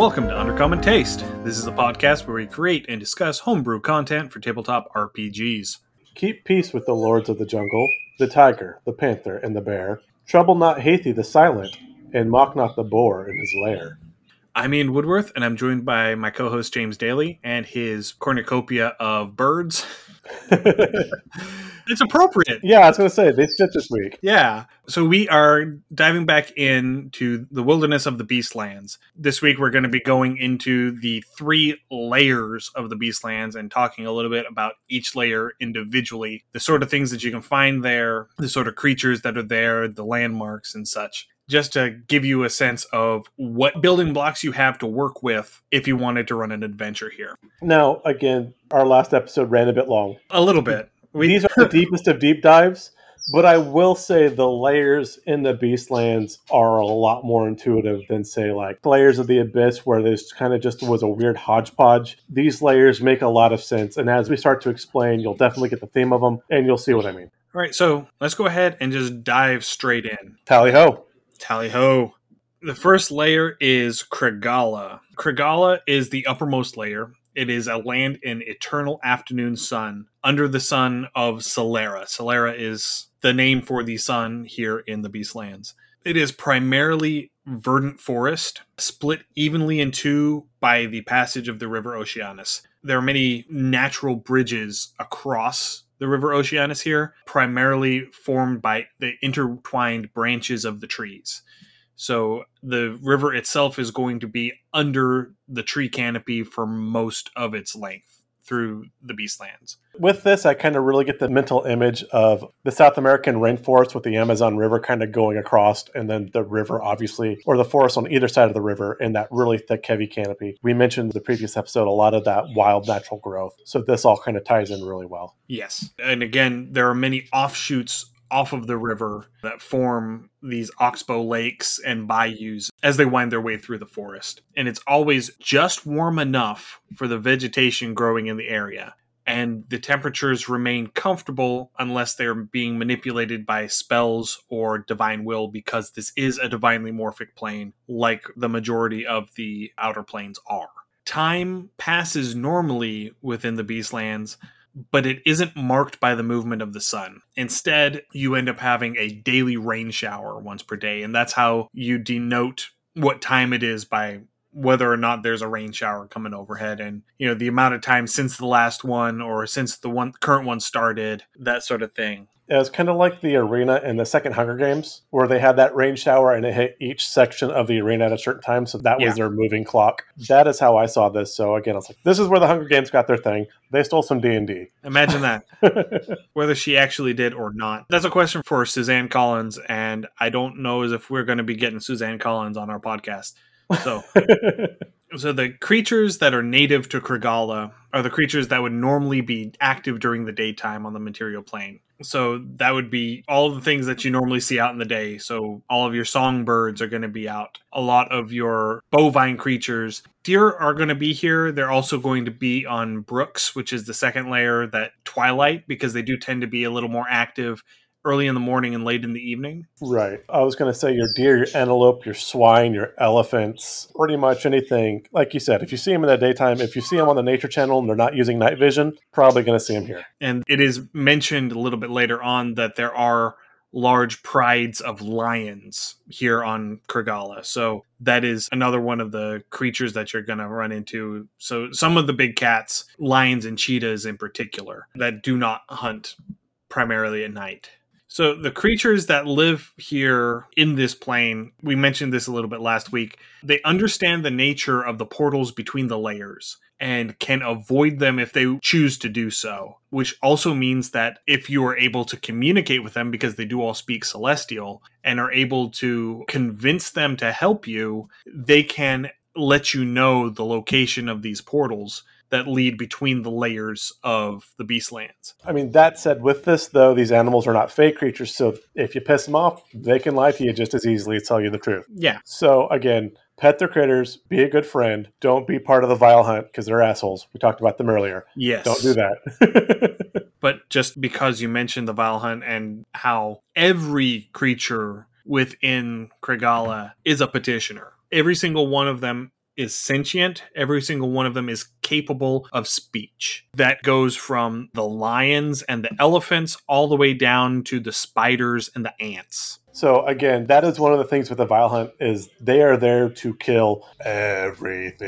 Welcome to Undercommon Taste. This is a podcast where we create and discuss homebrew content for tabletop RPGs. Keep peace with the lords of the jungle, the tiger, the panther, and the bear. Trouble not Hathi the silent, and mock not the boar in his lair. I'm Ian Woodworth, and I'm joined by my co-host James Daly and his cornucopia of birds. it's appropriate. Yeah, I was going to say, they fit this week. Yeah. So we are diving back into the wilderness of the Beastlands. This week we're going to be going into the three layers of the Beastlands and talking a little bit about each layer individually, the sort of things that you can find there, the sort of creatures that are there, the landmarks and such just to give you a sense of what building blocks you have to work with if you wanted to run an adventure here. Now, again, our last episode ran a bit long. A little bit. We- These are the deepest of deep dives, but I will say the layers in the Beastlands are a lot more intuitive than, say, like layers of the Abyss, where there's kind of just was a weird hodgepodge. These layers make a lot of sense, and as we start to explain, you'll definitely get the theme of them, and you'll see what I mean. All right, so let's go ahead and just dive straight in. Tally ho! Tally ho. The first layer is Krigala. Krigala is the uppermost layer. It is a land in eternal afternoon sun under the sun of Solera. Solera is the name for the sun here in the Beastlands. It is primarily verdant forest, split evenly in two by the passage of the river Oceanus. There are many natural bridges across the river Oceanus here, primarily formed by the intertwined branches of the trees. So the river itself is going to be under the tree canopy for most of its length through the Beastlands. With this, I kind of really get the mental image of the South American rainforest with the Amazon River kind of going across, and then the river, obviously, or the forest on either side of the river in that really thick, heavy canopy. We mentioned in the previous episode a lot of that wild natural growth. So this all kind of ties in really well. Yes. And again, there are many offshoots off of the river that form these oxbow lakes and bayous as they wind their way through the forest. And it's always just warm enough for the vegetation growing in the area. And the temperatures remain comfortable unless they're being manipulated by spells or divine will, because this is a divinely morphic plane, like the majority of the outer planes are. Time passes normally within the Beastlands, but it isn't marked by the movement of the sun. Instead, you end up having a daily rain shower once per day, and that's how you denote what time it is by whether or not there's a rain shower coming overhead and you know the amount of time since the last one or since the one current one started that sort of thing It was kind of like the arena in the second Hunger Games, where they had that rain shower and it hit each section of the arena at a certain time. So that was Yeah. their moving clock. That is how I saw this. So again, I was like this is where the Hunger Games got their thing. They stole some D and D. imagine that whether she actually did or not that's a question for suzanne collins and i don't know as if we're going to be getting suzanne collins on our podcast so So the creatures that are native to Krigala are the creatures that would normally be active during the daytime on the material plane. So that would be all the things that you normally see out in the day. So all of your songbirds are going to be out. A lot of your bovine creatures, deer are going to be here. They're also going to be on Brux, which is the second layer that twilight because they do tend to be a little more active early in the morning and late in the evening. right. I was going to say your deer, your antelope, your swine, your elephants, pretty much anything. Like you said, if you see them in the daytime, if you see them on the Nature Channel and they're not using night vision, probably going to see them here. And it is mentioned a little bit later on that there are large prides of lions here on Krigala. So that is another one of the creatures that you're going to run into. So some of the big cats, lions and cheetahs in particular, that do not hunt primarily at night. So the creatures that live here in this plane, we mentioned this a little bit last week, they understand the nature of the portals between the layers and can avoid them if they choose to do so, which also means that if you are able to communicate with them because they do all speak celestial and are able to convince them to help you, they can let you know the location of these portals that lead between the layers of the Beastlands. I mean, that said, with this though, these animals are not fake creatures. So if you piss them off, they can lie to you just as easily as tell you the truth. Yeah. So again, pet their critters, be a good friend. Don't be part of the vile hunt because they're assholes. We talked about them earlier. Yes. Don't do that. But just because you mentioned the Vile Hunt and how every creature within Krigala is a petitioner, every single one of them is sentient. Every single one of them is capable of speech. That goes from the lions and the elephants all the way down to the spiders and the ants. So again, that is one of the things with the Vile Hunt is they are there to kill everything.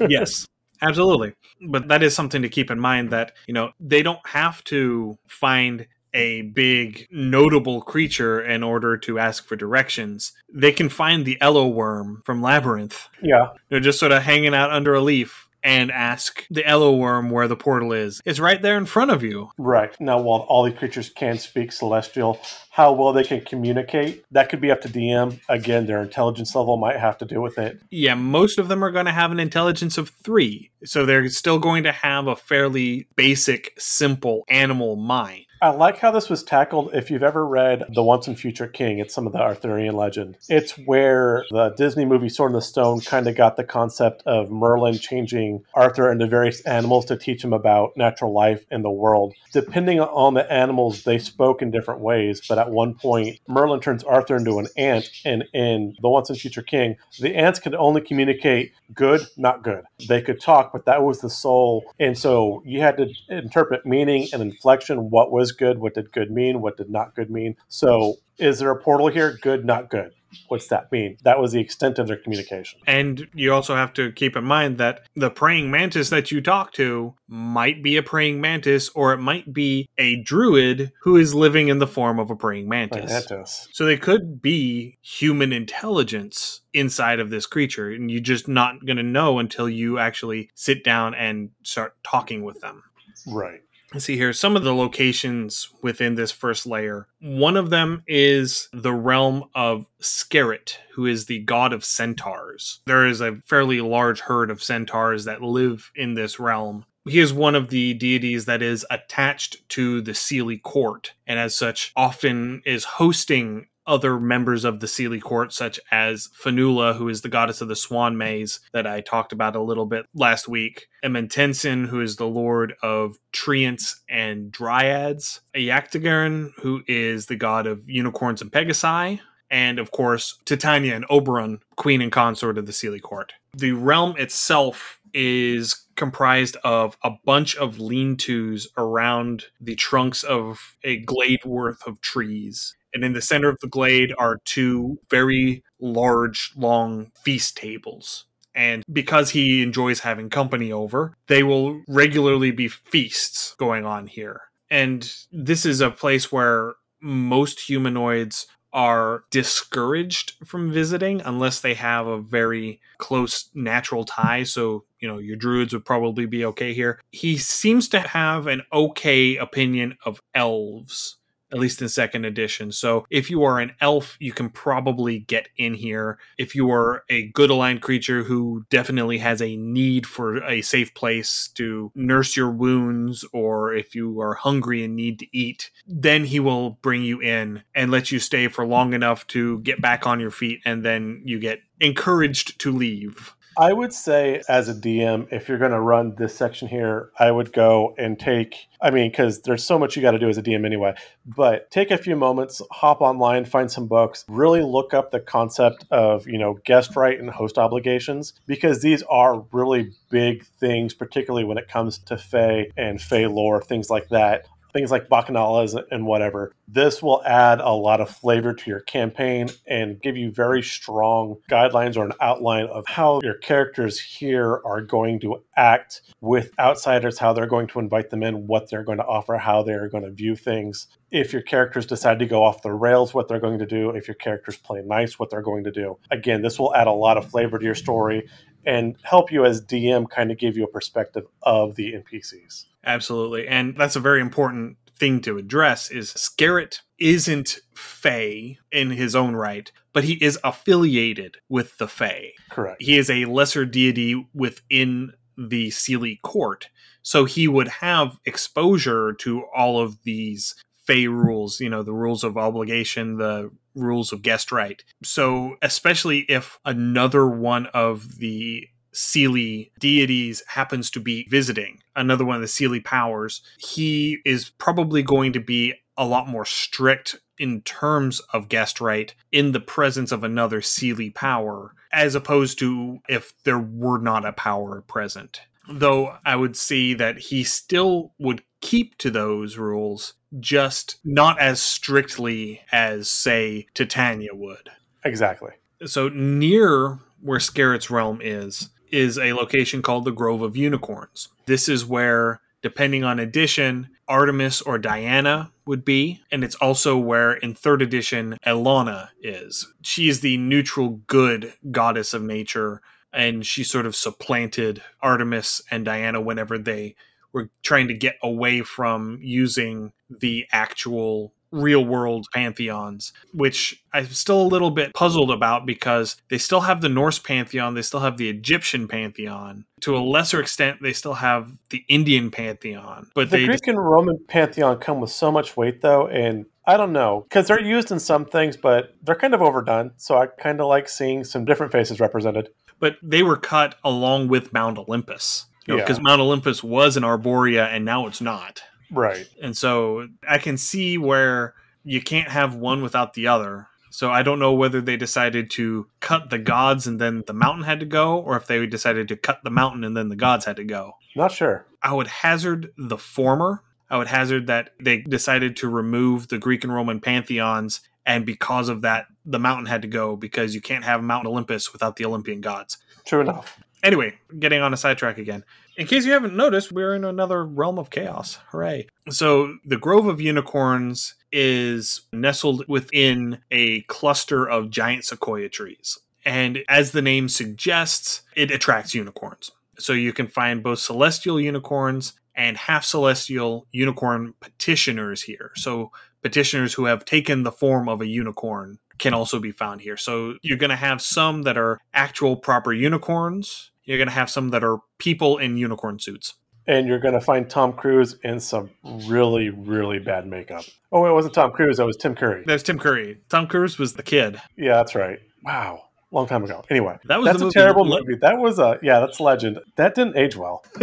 yes. Absolutely. But that is something to keep in mind that, you know, they don't have to find a big notable creature in order to ask for directions. They can find the Elo worm from Labyrinth. Yeah. They're just sort of hanging out under a leaf and ask the Elo worm where the portal is. It's right there in front of you. Right. Now, while all these creatures can speak celestial, how well they can communicate, that could be up to DM. Again, their intelligence level might have to do with it. Yeah, most of them are going to have an intelligence of three. So they're still going to have a fairly basic, simple animal mind. I like how this was tackled. If you've ever read The Once and Future King, it's some of the Arthurian legend. It's where the Disney movie Sword in the Stone kind of got the concept of Merlin changing Arthur into various animals to teach him about natural life in the world. Depending on the animals, they spoke in different ways. But at one point, Merlin turns Arthur into an ant, and in The Once and Future King, the ants could only communicate good, not good. They could talk, but that was the soul. And so you had to interpret meaning and inflection, what was good, what did good mean, what did not good mean. So is there a portal here? Good, not good. What's that mean? That was the extent of their communication. And you also have to keep in mind that the praying mantis that you talk to might be a praying mantis or it might be a druid who is living in the form of a praying mantis. Mantis. So they could be human intelligence inside of this creature and you're just not going to know until you actually sit down and start talking with them. Right. Let's see here some of the locations within this first layer. One of them is the realm of Skerrit, who is the god of centaurs. There is a fairly large herd of centaurs that live in this realm. He is one of the deities that is attached to the Seelie court, and as such, often is hosting other members of the Seelie court, such as Fionnghuala, who is the goddess of the swanmays that I talked about a little bit last week, Emmantiensien, who is the lord of treants and dryads, Eachthighern, who is the god of unicorns and pegasi, and of course, Titania and Oberon, queen and consort of the Seelie court. The realm itself is comprised of a bunch of lean tos around the trunks of a glade worth of trees and in the center of the glade are two very large, long feast tables. And because he enjoys having company over, they will regularly be feasts going on here. And this is a place where most humanoids are discouraged from visiting unless they have a very close natural tie. So, you know, your druids would probably be okay here. He seems to have an okay opinion of elves at least in second edition. So if you are an elf, you can probably get in here. If you are a good aligned creature who definitely has a need for a safe place to nurse your wounds, or if you are hungry and need to eat, then he will bring you in and let you stay for long enough to get back on your feet, and then you get encouraged to leave. I would say, as a DM, if you're going to run this section here, I would go and take, I mean, because there's so much you got to do as a DM anyway, but take a few moments, hop online, find some books, really look up the concept of, you know, guest right and host obligations, because these are really big things, particularly when it comes to Fae and Fae lore, things like that things like bacchanalas and whatever. This will add a lot of flavor to your campaign and give you very strong guidelines or an outline of how your characters here are going to act with outsiders, how they're going to invite them in, what they're going to offer, how they're going to view things. If your characters decide to go off the rails, what they're going to do. If your characters play nice, what they're going to do. Again, this will add a lot of flavor to your story and help you as DM kind of give you a perspective of the NPCs. Absolutely. And that's a very important thing to address is Skerrit isn't Fey in his own right, but he is affiliated with the Fey. Correct. He is a lesser deity within the Seelie court. So he would have exposure to all of these Fey rules, you know, the rules of obligation, the rules of guest right. So, especially if another one of the Seelie deities happens to be visiting another one of the Seelie powers, he is probably going to be a lot more strict in terms of guest right in the presence of another Seelie power, as opposed to if there were not a power present. Though I would see that he still would keep to those rules, just not as strictly as, say, Titania would. Exactly. So near where Skerrit's realm is, is a location called the Grove of Unicorns. This is where, depending on edition, Artemis or Diana would be. And it's also where in third edition, Ehlonna is. She is the neutral good goddess of nature, and she sort of supplanted Artemis and Diana whenever they were trying to get away from using the actual real world pantheons, which I'm still a little bit puzzled about because they still have the Norse pantheon, they still have the Egyptian pantheon. To a lesser extent, they still have the Indian pantheon. But the they Greek and Roman pantheon come with so much weight, though, and I don't know because they're used in some things, but they're kind of overdone. So I kind of like seeing some different faces represented. but they were cut along with Mount Olympus. Yeah. Because Mount Olympus was an Arborea and now it's not. Right. And so I can see where you can't have one without the other. So I don't know whether they decided to cut the gods and then the mountain had to go, or if they decided to cut the mountain and then the gods had to go. Not sure. I would hazard the former. I would hazard that they decided to remove the Greek and Roman pantheons, and because of that, the mountain had to go because you can't have Mount Olympus without the Olympian gods. True enough. Anyway, getting on a sidetrack again. In case you haven't noticed, we're in another realm of chaos. Hooray. So, the Grove of Unicorns is nestled within a cluster of giant sequoia trees. And as the name suggests, it attracts unicorns. So, you can find both celestial unicorns and half celestial unicorn petitioners here. So, petitioners who have taken the form of a unicorn can also be found here. So you're going to have some that are actual proper unicorns. You're going to have some that are people in unicorn suits. And you're going to find Tom Cruise in some really, really bad makeup. Oh, it wasn't Tom Cruise. That was Tim Curry. That was Tim Curry. Tom Cruise was the kid. Yeah, that's right. Wow. Long time ago. Anyway, That was that's a terrible Le- movie. That was a, yeah, that's legend. That didn't age well.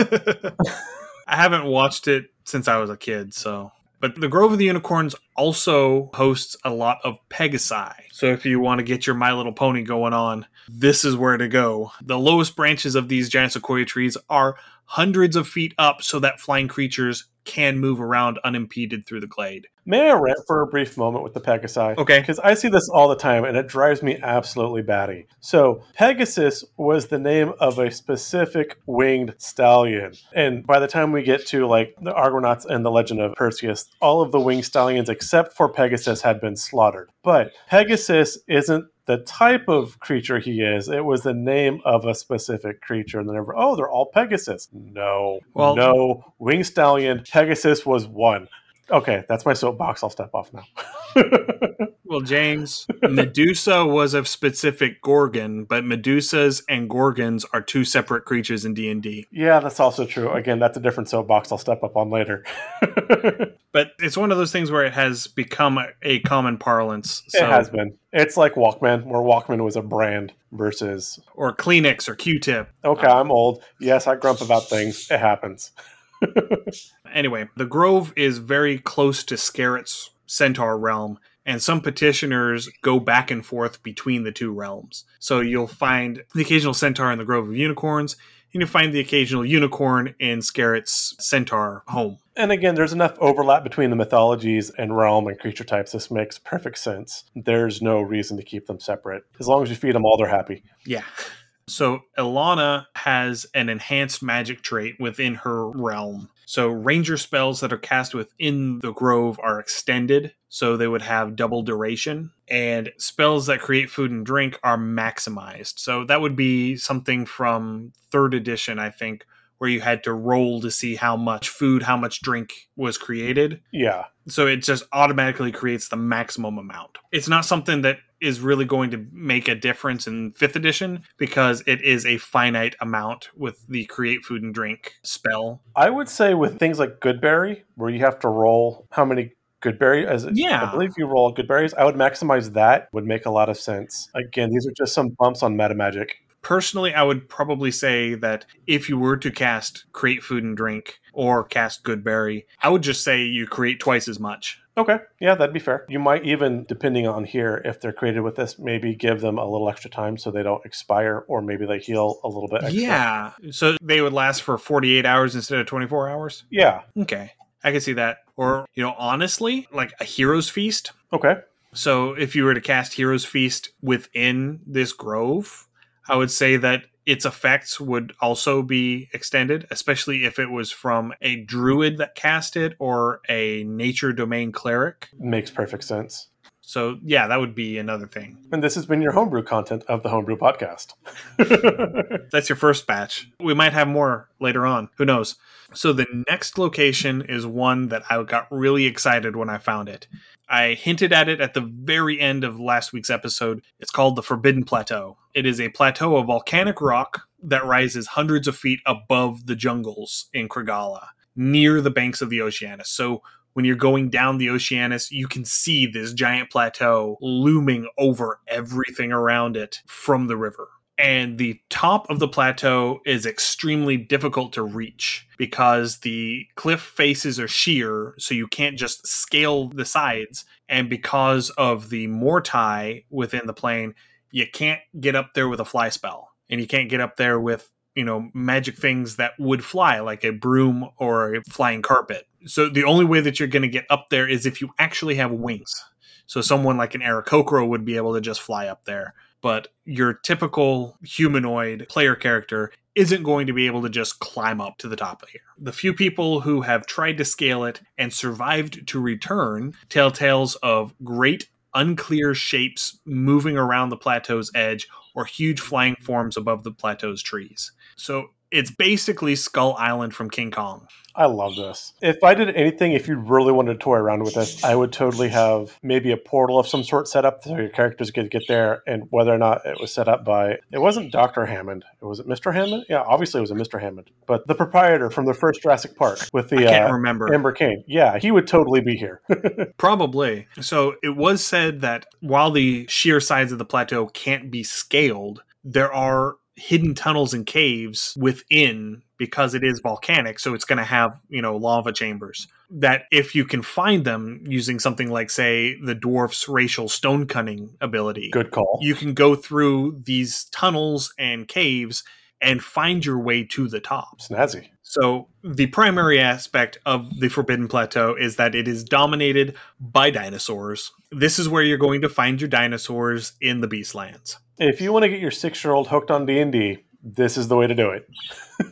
I haven't watched it since I was a kid, so. But the Grove of the Unicorns also hosts a lot of Pegasi. So if you want to get your My Little Pony going on, this is where to go. The lowest branches of these giant sequoia trees are hundreds of feet up so that flying creatures can move around unimpeded through the glade. May I rant for a brief moment with the Pegasi? Okay. Because I see this all the time and it drives me absolutely batty. So, Pegasus was the name of a specific winged stallion. And by the time we get to like the Argonauts and the legend of Perseus, all of the winged stallions except for Pegasus had been slaughtered. But Pegasus isn't the type of creature he is. It was the name of a specific creature. And then, everyone, oh, they're all Pegasus. No. Well- no. wing stallion, Pegasus was one. Okay, that's my soapbox. I'll step off now. Well, James, Medusa was a specific Gorgon, but Medusas and Gorgons are two separate creatures in D&D. yeah, that's also true. Again, that's a different soapbox I'll step up on later. But it's one of those things where it has become a, a common parlance. So, it has been. It's like Walkman, where Walkman was a brand versus, Or Kleenex or Q-tip. okay, uh, I'm old. Yes, I grump about things. It happens. Anyway, the Grove is very close to Skerrit's Centaur realm, and some petitioners go back and forth between the two realms. So you'll find the occasional Centaur in the Grove of Unicorns, and you'll find the occasional unicorn in Skerrit's Centaur home. And again, there's enough overlap between the mythologies and realm and creature types. This makes perfect sense. There's no reason to keep them separate. As long as you feed them all, they're happy. Yeah. So Ehlonna has an enhanced magic trait within her realm. So ranger spells that are cast within the grove are extended, so they would have double duration. And spells that create food and drink are maximized. So that would be something from third edition, I think, where you had to roll to see how much food, how much drink was created. Yeah. So it just automatically creates the maximum amount. It's not something that is really going to make a difference in fifth edition because it is a finite amount with the create food and drink spell. I would say with things like Goodberry, where you have to roll how many Goodberry as Yeah. I believe you roll Goodberries. I would maximize that. Would make a lot of sense. Again, these are just some bumps on meta magic. Personally, I would probably say that if you were to cast Create Food and Drink or cast Goodberry, I would just say you create twice as much. Okay, yeah, that'd be fair. You might even, depending on here, if they're created with this, maybe give them a little extra time so they don't expire, or maybe they heal a little bit extra. Yeah. So they would last for 48 hours instead of 24 hours? Yeah. Okay. I can see that. Or, you know, honestly, like a Hero's Feast. Okay. So if you were to cast Hero's Feast within this grove, I would say that its effects would also be extended, especially if it was from a druid that cast it or a nature domain cleric. Makes perfect sense. So yeah, that would be another thing. And this has been your homebrew content of the Homebrew Podcast. That's your first batch. We might have more later on. Who knows? So the next location is one that I got really excited when I found it. I hinted at it at the very end of last week's episode. It's called the Forbidden Plateau. It is a plateau of volcanic rock that rises hundreds of feet above the jungles in Krigala, near the banks of the Oceanus. So when you're going down the Oceanus, you can see this giant plateau looming over everything around it from the river and the top of the plateau is extremely difficult to reach because the cliff faces are sheer so you can't just scale the sides. And because of the mortai within the plane you can't get up there with a fly spell. And you can't get up there with you know magic things that would fly like a broom or a flying carpet. So the only way that you're going to get up there is if you actually have wings. So someone like an Aarakocra would be able to just fly up there but your typical humanoid player character isn't going to be able to just climb up to the top of here. The few people who have tried to scale it and survived to return tell tales of great unclear shapes moving around the plateau's edge or huge flying forms above the plateau's trees. So it's basically Skull Island from King Kong. I love this. If I did anything, if you really wanted to toy around with this, I would totally have maybe a portal of some sort set up so your characters could get there. And whether or not it was set up by, it wasn't Dr. Hammond. It was it Mr. Hammond? Yeah, obviously it was a Mr. Hammond. But the proprietor from the first Jurassic Park with the I can't uh, remember. Amber Kane. Yeah, he would totally be here. Probably. So it was said that while the sheer sides of the plateau can't be scaled, there are hidden tunnels and caves within because it is volcanic so it's going to have you know lava chambers that if you can find them using something like say the dwarf's racial stone cunning ability Good call. you can go through these tunnels and caves and find your way to the top Snazzy. So the primary aspect of the Forbidden Plateau is that it is dominated by dinosaurs. This is where you're going to find your dinosaurs in the Beastlands. If you want to get your six-year-old hooked on D&D, this is the way to do it.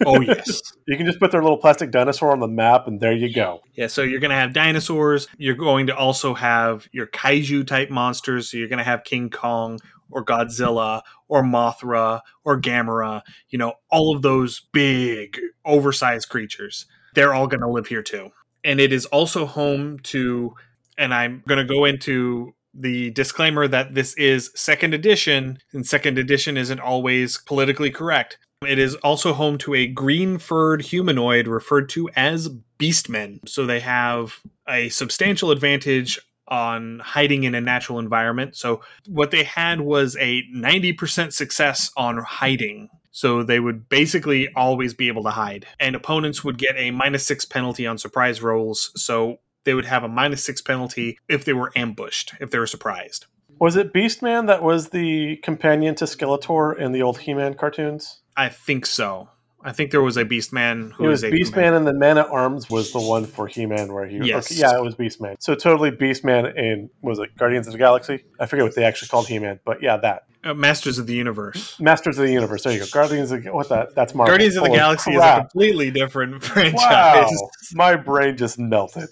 Oh yes. You can just put their little plastic dinosaur on the map, and there you go. yeah, so you're going to have dinosaurs. You're going to also have your kaiju type monsters. So you're going to have King Kong or Godzilla or Mothra or Gamera, you know, all of those big oversized creatures. They're all going to live here too. And it is also home to and I'm going to go into the disclaimer that this is second edition, and second edition isn't always politically correct. It is also home to a green furred humanoid referred to as beastmen. So they have a substantial advantage on hiding in a natural environment. So what they had was a 90% success on hiding. So they would basically always be able to hide. And opponents would get a minus six penalty on surprise rolls. So they would have a minus six penalty if they were ambushed, if they were surprised. Was it Beastman that was the companion to Skeletor in the old He-Man cartoons? I think so. I think there was a Beastman who It was a Beastman, and the Man at Arms was the one for He-Man where he. Yes. okay, yeah, it was Beastman. So totally Beastman in was it Guardians of the Galaxy? I forget what they actually called He-Man, but yeah, that uh, Masters of the Universe. Masters of the Universe. There you go. Guardians of what that? That's Marvel. Guardians of the Holy Galaxy is a completely different franchise. Wow, my brain just melted.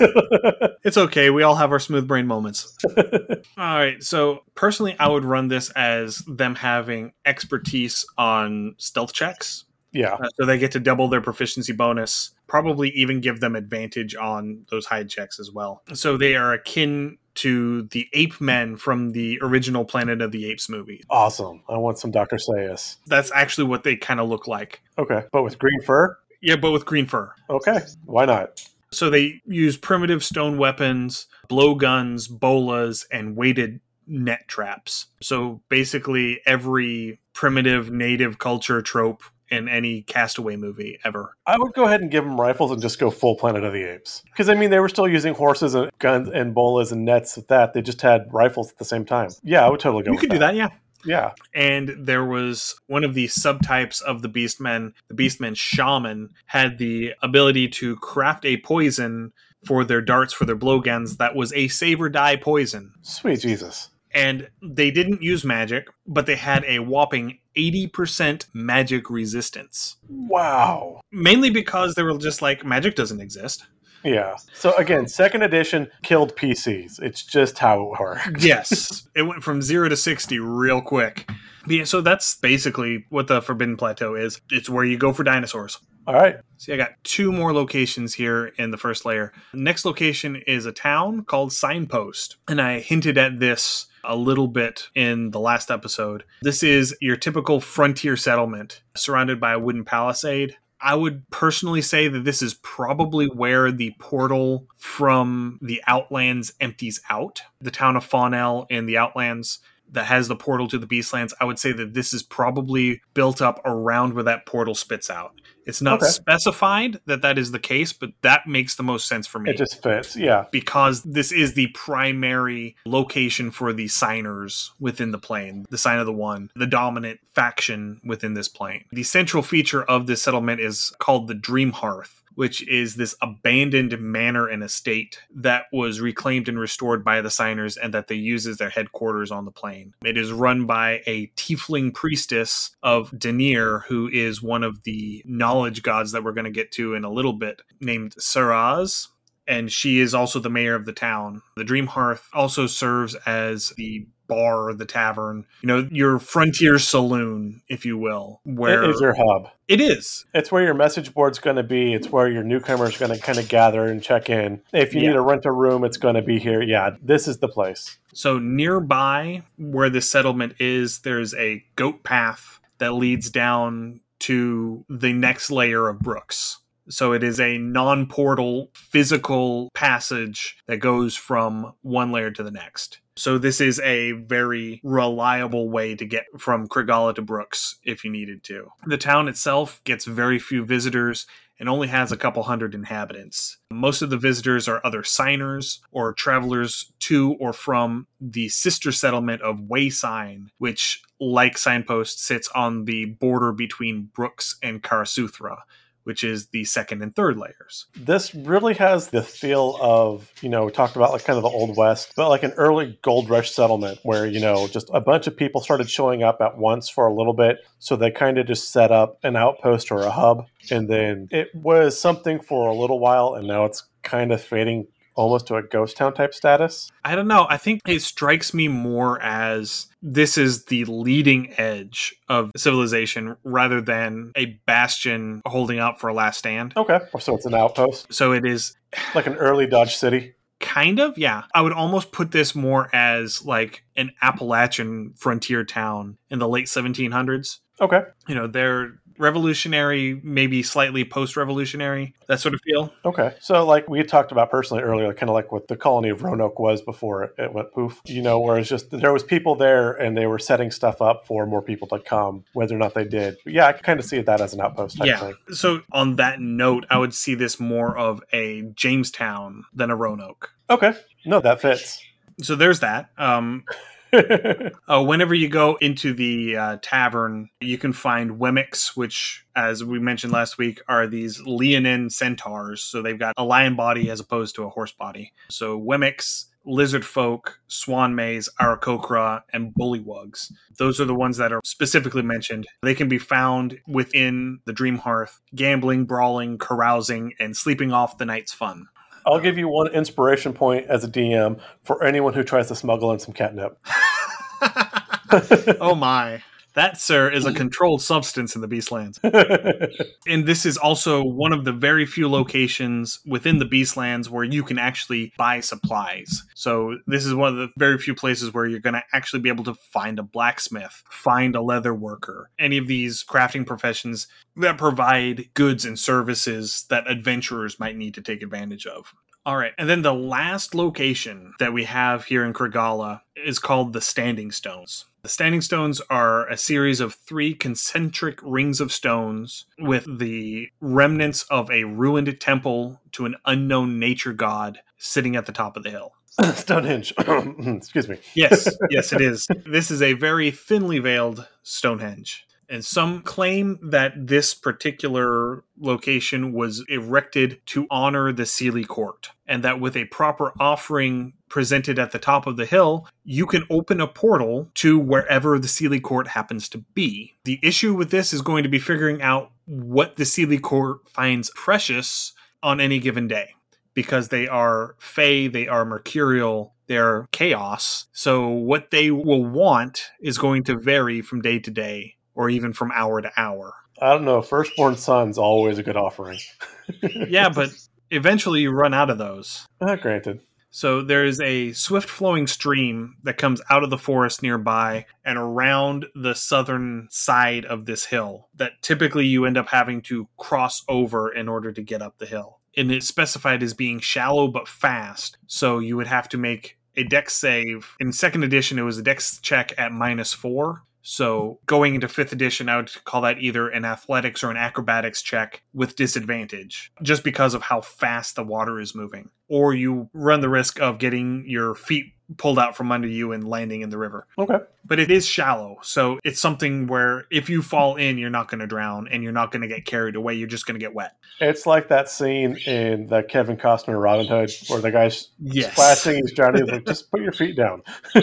It's okay. We all have our smooth brain moments. all right. So, personally, I would run this as them having expertise on stealth checks. Yeah, Uh, so they get to double their proficiency bonus, probably even give them advantage on those hide checks as well. So they are akin to the ape men from the original Planet of the Apes movie. awesome. I want some Doctor Zaius. That's actually what they kind of look like. Okay, but with green fur. Yeah, but with green fur. Okay, why not? So they use primitive stone weapons, blowguns, bolas, and weighted net traps. So basically, every primitive native culture trope in any castaway movie ever. I would go ahead and give them rifles and just go full Planet of the Apes. Because, I mean, they were still using horses and guns and bolas and nets with that. They just had rifles at the same time. Yeah, I would totally go You could do that, yeah. Yeah. And there was one of the subtypes of the Beastmen, the Beastmen shaman, had the ability to craft a poison for their darts, for their blowguns that was a save or die poison. Sweet Jesus. And they didn't use magic, but they had a whopping 80% magic resistance. Wow. Mainly because they were just like, magic doesn't exist. Yeah. So again, second edition killed PCs. It's just how it works. yes. It went from zero to 60 real quick. Yeah, so that's basically what the Forbidden Plateau is. It's where you go for dinosaurs. All right. See, I got two more locations here in the first layer. Next location is a town called Signpost. And I hinted at this a little bit in the last episode. This is your typical frontier settlement surrounded by a wooden palisade. I would personally say that this is probably where the portal from the Outlands empties out. The town of Faunel in the Outlands that has the portal to the Beastlands, I would say that this is probably built up around where that portal spits out. It's not Okay. specified that that is the case, but that makes the most sense for me It just fits. Yeah. because this is the primary location for the signers within the plane, the sign of the one, the dominant faction within this plane. The central feature of this settlement is called the Dream Hearth. Which is this abandoned manor and estate that was reclaimed and restored by the signers and that they use as their headquarters on the plane. It is run by a tiefling priestess of Deneir, who is one of the knowledge gods that we're going to get to in a little bit, named Saraz and she is also the mayor of the town. The Dream Hearth also serves as the bar, or the tavern, you know, your frontier saloon, if you will, where It is your hub. it is. It's where your message board's going to be. It's where your newcomers going to kind of gather and check in. If you Yeah. need to rent a room, it's going to be here. Yeah, this is the place. So nearby where this settlement is, there's a goat path that leads down to the next layer of Brux. So it is a non portal physical passage that goes from one layer to the next. So this is a very reliable way to get from Krigala to Brux if you needed to. The town itself gets very few visitors and only has a couple hundred inhabitants. Most of the visitors are other signers or travelers to or from the sister settlement of Waysign, which, like Signpost, sits on the border between Brux and Karasuthra, which is the second and third layers. This really has the feel of, you know, we talked about like kind of the Old West, but like an early gold rush settlement where, you know, just a bunch of people started showing up at once for a little bit. So they kind of just set up an outpost or a hub. And then it was something for a little while. And now it's kind of fading almost to a ghost town type status. I don't know. I think it strikes me more as this is the leading edge of civilization rather than a bastion holding out for a last stand. Okay. So it's an outpost, So it is like an early Dodge City. kind of, yeah. I would almost put this more as like an Appalachian frontier town in the late 1700s. Okay. You know, they're revolutionary, maybe slightly post revolutionary, that sort of feel. Okay. So, like we had talked about personally earlier, kind of like what the colony of Roanoke was before it, went poof, you know, where it's just there was people there and they were setting stuff up for more people to come, whether or not they did. But yeah, I can kind of see that as an outpost type Yeah. thing. So, on that note, I would see this more of a Jamestown than a Roanoke. Okay. No, that fits. So, there's that. Um, Uh, whenever you go into the uh, tavern, you can find Wemics, which, as we mentioned last week, are these leonine centaurs. So they've got a lion body as opposed to a horse body. So Wemics, lizard folk, swan maze, Aarakocra, and bullywugs. Those are the ones that are specifically mentioned. They can be found within the Dream Hearth, gambling, brawling, carousing, and sleeping off the night's fun. I'll give you one inspiration point as a DM for anyone who tries to smuggle in some catnip. oh my. That, sir, is a controlled substance in the Beastlands. And this is also one of the very few locations within the Beastlands where you can actually buy supplies. So, this is one of the very few places where you're going to actually be able to find a blacksmith, find a leather worker, any of these crafting professions that provide goods and services that adventurers might need to take advantage of. All right. And then the last location that we have here in Krigala is called the Standing Stones. The Standing Stones are a series of three concentric rings of stones with the remnants of a ruined temple to an unknown nature god sitting at the top of the hill. Stonehenge. Excuse me. Yes, yes, it is. This is a very thinly veiled Stonehenge. And some claim that this particular location was erected to honor the Seelie court, and that with a proper offering presented at the top of the hill, you can open a portal to wherever the Seelie court happens to be. The issue with this is going to be figuring out what the Seelie court finds precious on any given day because they are fey, they are mercurial, they're chaos. So what they will want is going to vary from day to day or even from hour to hour. I don't know. Firstborn son's always a good offering. yeah, but eventually you run out of those. Uh, granted. So there is a swift flowing stream that comes out of the forest nearby and around the southern side of this hill that typically you end up having to cross over in order to get up the hill. And it's specified as being shallow but fast. So you would have to make a dex save. In second edition, it was a dex check at minus four. So going into fifth edition, I would call that either an athletics or an acrobatics check with disadvantage, just because of how fast the water is moving. Or you run the risk of getting your feet pulled out from under you and landing in the river. Okay. But it is shallow. So it's something where if you fall in, you're not going to drown and you're not going to get carried away. You're just going to get wet. It's like that scene in the Kevin Costner Robin Hood where the guy's Yes. splashing, he's drowning. He's like, just put your feet down.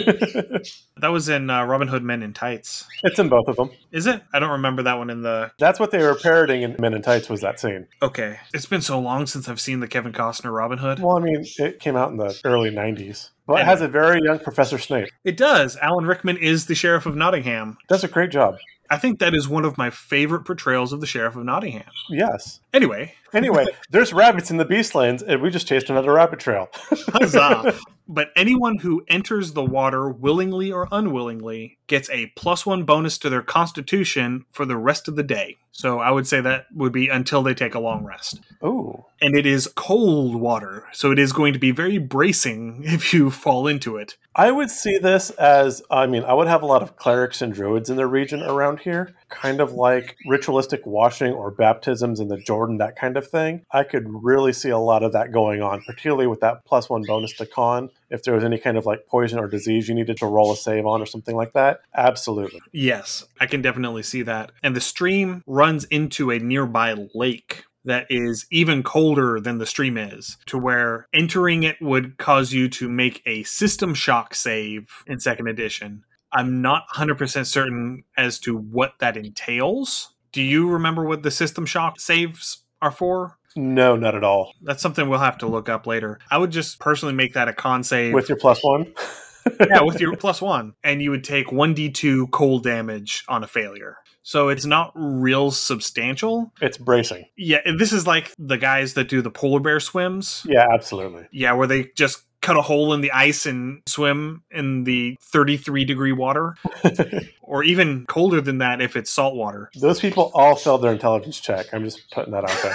That was in uh, Robin Hood Men in Tights. it's in both of them. Is it? I don't remember that one in the. That's what they were parroting in Men in Tights was that scene. Okay. It's been so long since I've seen the Kevin Costner Robin Hood. Well, I mean, it came out in the early 90s. But it has a very young Professor Snape. It does. Alan Rickman is the Sheriff of Nottingham. Does a great job. I think that is one of my favorite portrayals of the Sheriff of Nottingham. Yes. Anyway, Anyway, there's rabbits in the Beastlands, and we just chased another rabbit trail. huzzah. but anyone who enters the water willingly or unwillingly gets a plus one bonus to their constitution for the rest of the day. So I would say that would be until they take a long rest. Ooh. And it is cold water, so it is going to be very bracing if you fall into it. I would see this as I mean, I would have a lot of clerics and druids in the region around here, kind of like ritualistic washing or baptisms in the Jordan, that kind of thing. I could really see a lot of that going on, particularly with that plus one bonus to con. If there was any kind of like poison or disease you needed to roll a save on or something like that, absolutely. Yes, I can definitely see that. And the stream runs into a nearby lake that is even colder than the stream is, to where entering it would cause you to make a system shock save in second edition. I'm not 100% certain as to what that entails. Do you remember what the system shock saves are for? No, not at all. That's something we'll have to look up later. I would just personally make that a con save With your plus one? yeah, with your plus one, and you would take 1d2 cold damage on a failure. So it's not real substantial. It's bracing. Yeah, this is like the guys that do the polar bear swims. Yeah, absolutely. Yeah, where they just cut a hole in the ice and swim in the 33 degree water, or even colder than that if it's salt water. Those people all failed their intelligence check. I'm just putting that out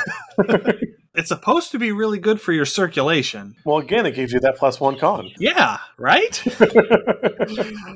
there. It's supposed to be really good for your circulation. well, again, it gives you that plus one con. Yeah, right?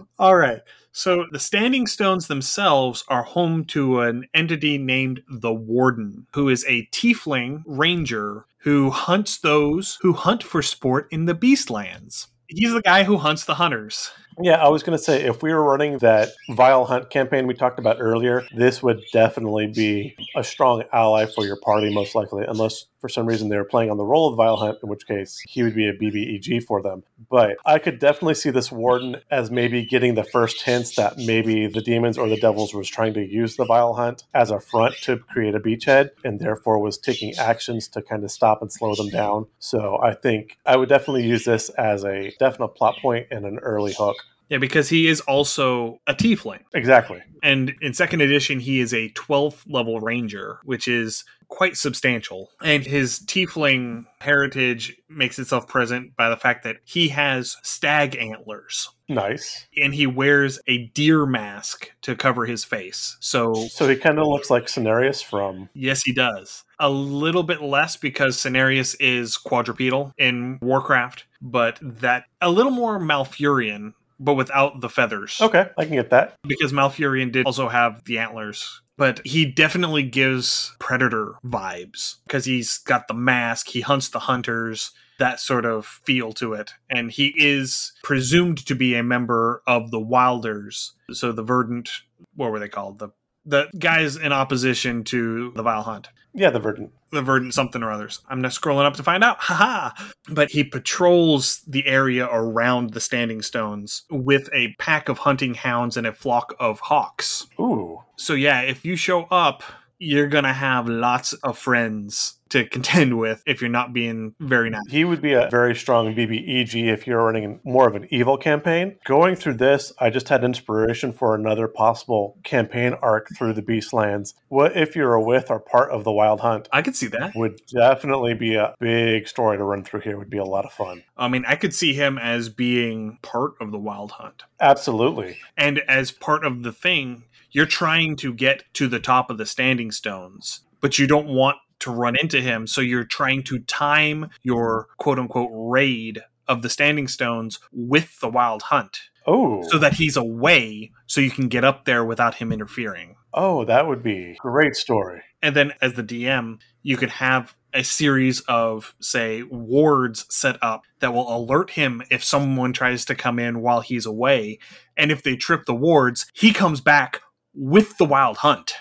All right. So the Standing Stones themselves are home to an entity named the Warden, who is a tiefling ranger who hunts those who hunt for sport in the Beastlands. He's the guy who hunts the hunters. Yeah, I was going to say if we were running that Vile Hunt campaign we talked about earlier, this would definitely be a strong ally for your party, most likely, unless for some reason they were playing on the role of Vile Hunt, in which case he would be a BBEG for them. But I could definitely see this Warden as maybe getting the first hints that maybe the demons or the devils was trying to use the Vile Hunt as a front to create a beachhead, and therefore was taking actions to kind of stop and slow them down. So I think I would definitely use this as a definite plot point and an early hook Yeah, because he is also a tiefling. Exactly. And in second edition, he is a 12th level ranger, which is quite substantial. And his tiefling heritage makes itself present by the fact that he has stag antlers. Nice. And he wears a deer mask to cover his face. So, So he kind of looks like Cenarius from. yes, he does. A little bit less because Cenarius is quadrupedal in Warcraft, but that a little more Malfurion, but without the feathers. Okay, I can get that. because Malfurion did also have the antlers. But he definitely gives Predator vibes because he's got the mask, he hunts the hunters, that sort of feel to it. And he is presumed to be a member of the Wilders. So the Verdant, what were they called? The the guys in opposition to the Vile Hunt Yeah, the verdant. the verdant something or others. I'm not scrolling up to find out. Haha. But he patrols the area around the standing stones with a pack of hunting hounds and a flock of hawks. Ooh. So yeah, if you show up, you're gonna have lots of friends to contend with if you're not being very nice. He would be a very strong BBEG if you're running more of an evil campaign. Going through this, I just had inspiration for another possible campaign arc through the Beastlands. What if you're a with or part of the Wild Hunt? I could see that. Would definitely be a big story to run through here. Would be a lot of fun. I mean, I could see him as being part of the wild hunt. Absolutely. And as part of the thing, you're trying to get to the top of the standing stones, but you don't want to run into him. So you're trying to time your quote unquote raid of the standing stones with the wild hunt Oh, so that he's away so you can get up there without him interfering. oh, that would be a great story. And then as the DM, you could have a series of, say, wards set up that will alert him if someone tries to come in while he's away. And if they trip the wards, he comes back with the wild hunt.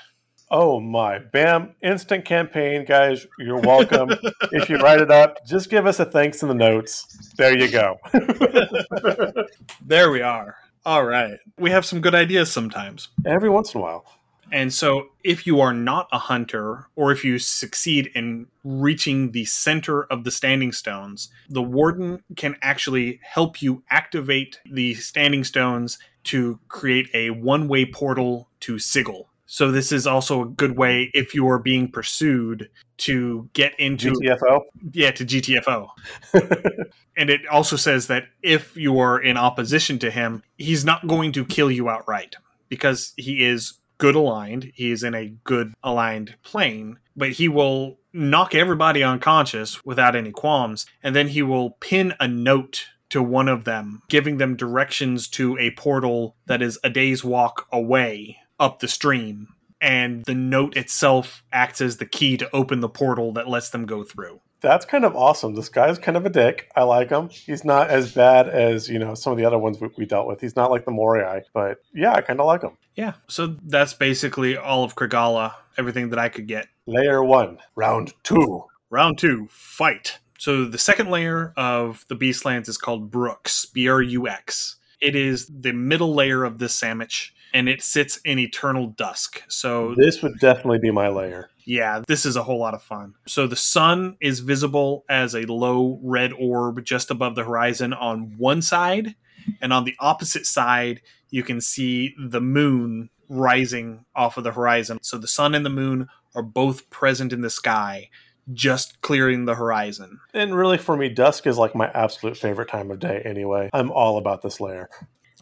Oh my, bam! Instant campaign, guys. You're welcome. if you write it up, just give us a thanks in the notes. There you go. There we are. All right. We have some good ideas sometimes. Every once in a while. And so, if you are not a hunter, or if you succeed in reaching the center of the standing stones, the warden can actually help you activate the standing stones to create a one way portal to Sigil. So, this is also a good way if you are being pursued to get into GTFO. yeah to GTFO. and it also says that if you are in opposition to him, he's not going to kill you outright because he is good aligned. He is in a good aligned plane, but he will knock everybody unconscious without any qualms, and then he will pin a note to one of them, giving them directions to a portal that is a day's walk away up the stream. And the note itself acts as the key to open the portal that lets them go through. That's kind of awesome. This guy's kind of a dick. I like him. He's not as bad as you know some of the other ones we, we dealt with. He's not like the Morai, but yeah, I kind of like him. Yeah, so that's basically all of Krigala, everything that I could get. Layer one, round two. Round two, fight. So the second layer of the Beastlands is called Brux, B R U X. It is the middle layer of this sandwich, and it sits in eternal dusk. So This would definitely be my layer. yeah, this is a whole lot of fun. So the sun is visible as a low red orb just above the horizon on one side, and on the opposite side, you can see the moon rising off of the horizon. So the sun and the moon are both present in the sky, just clearing the horizon. And really, for me, dusk is like my absolute favorite time of day. Anyway, I'm all about this layer.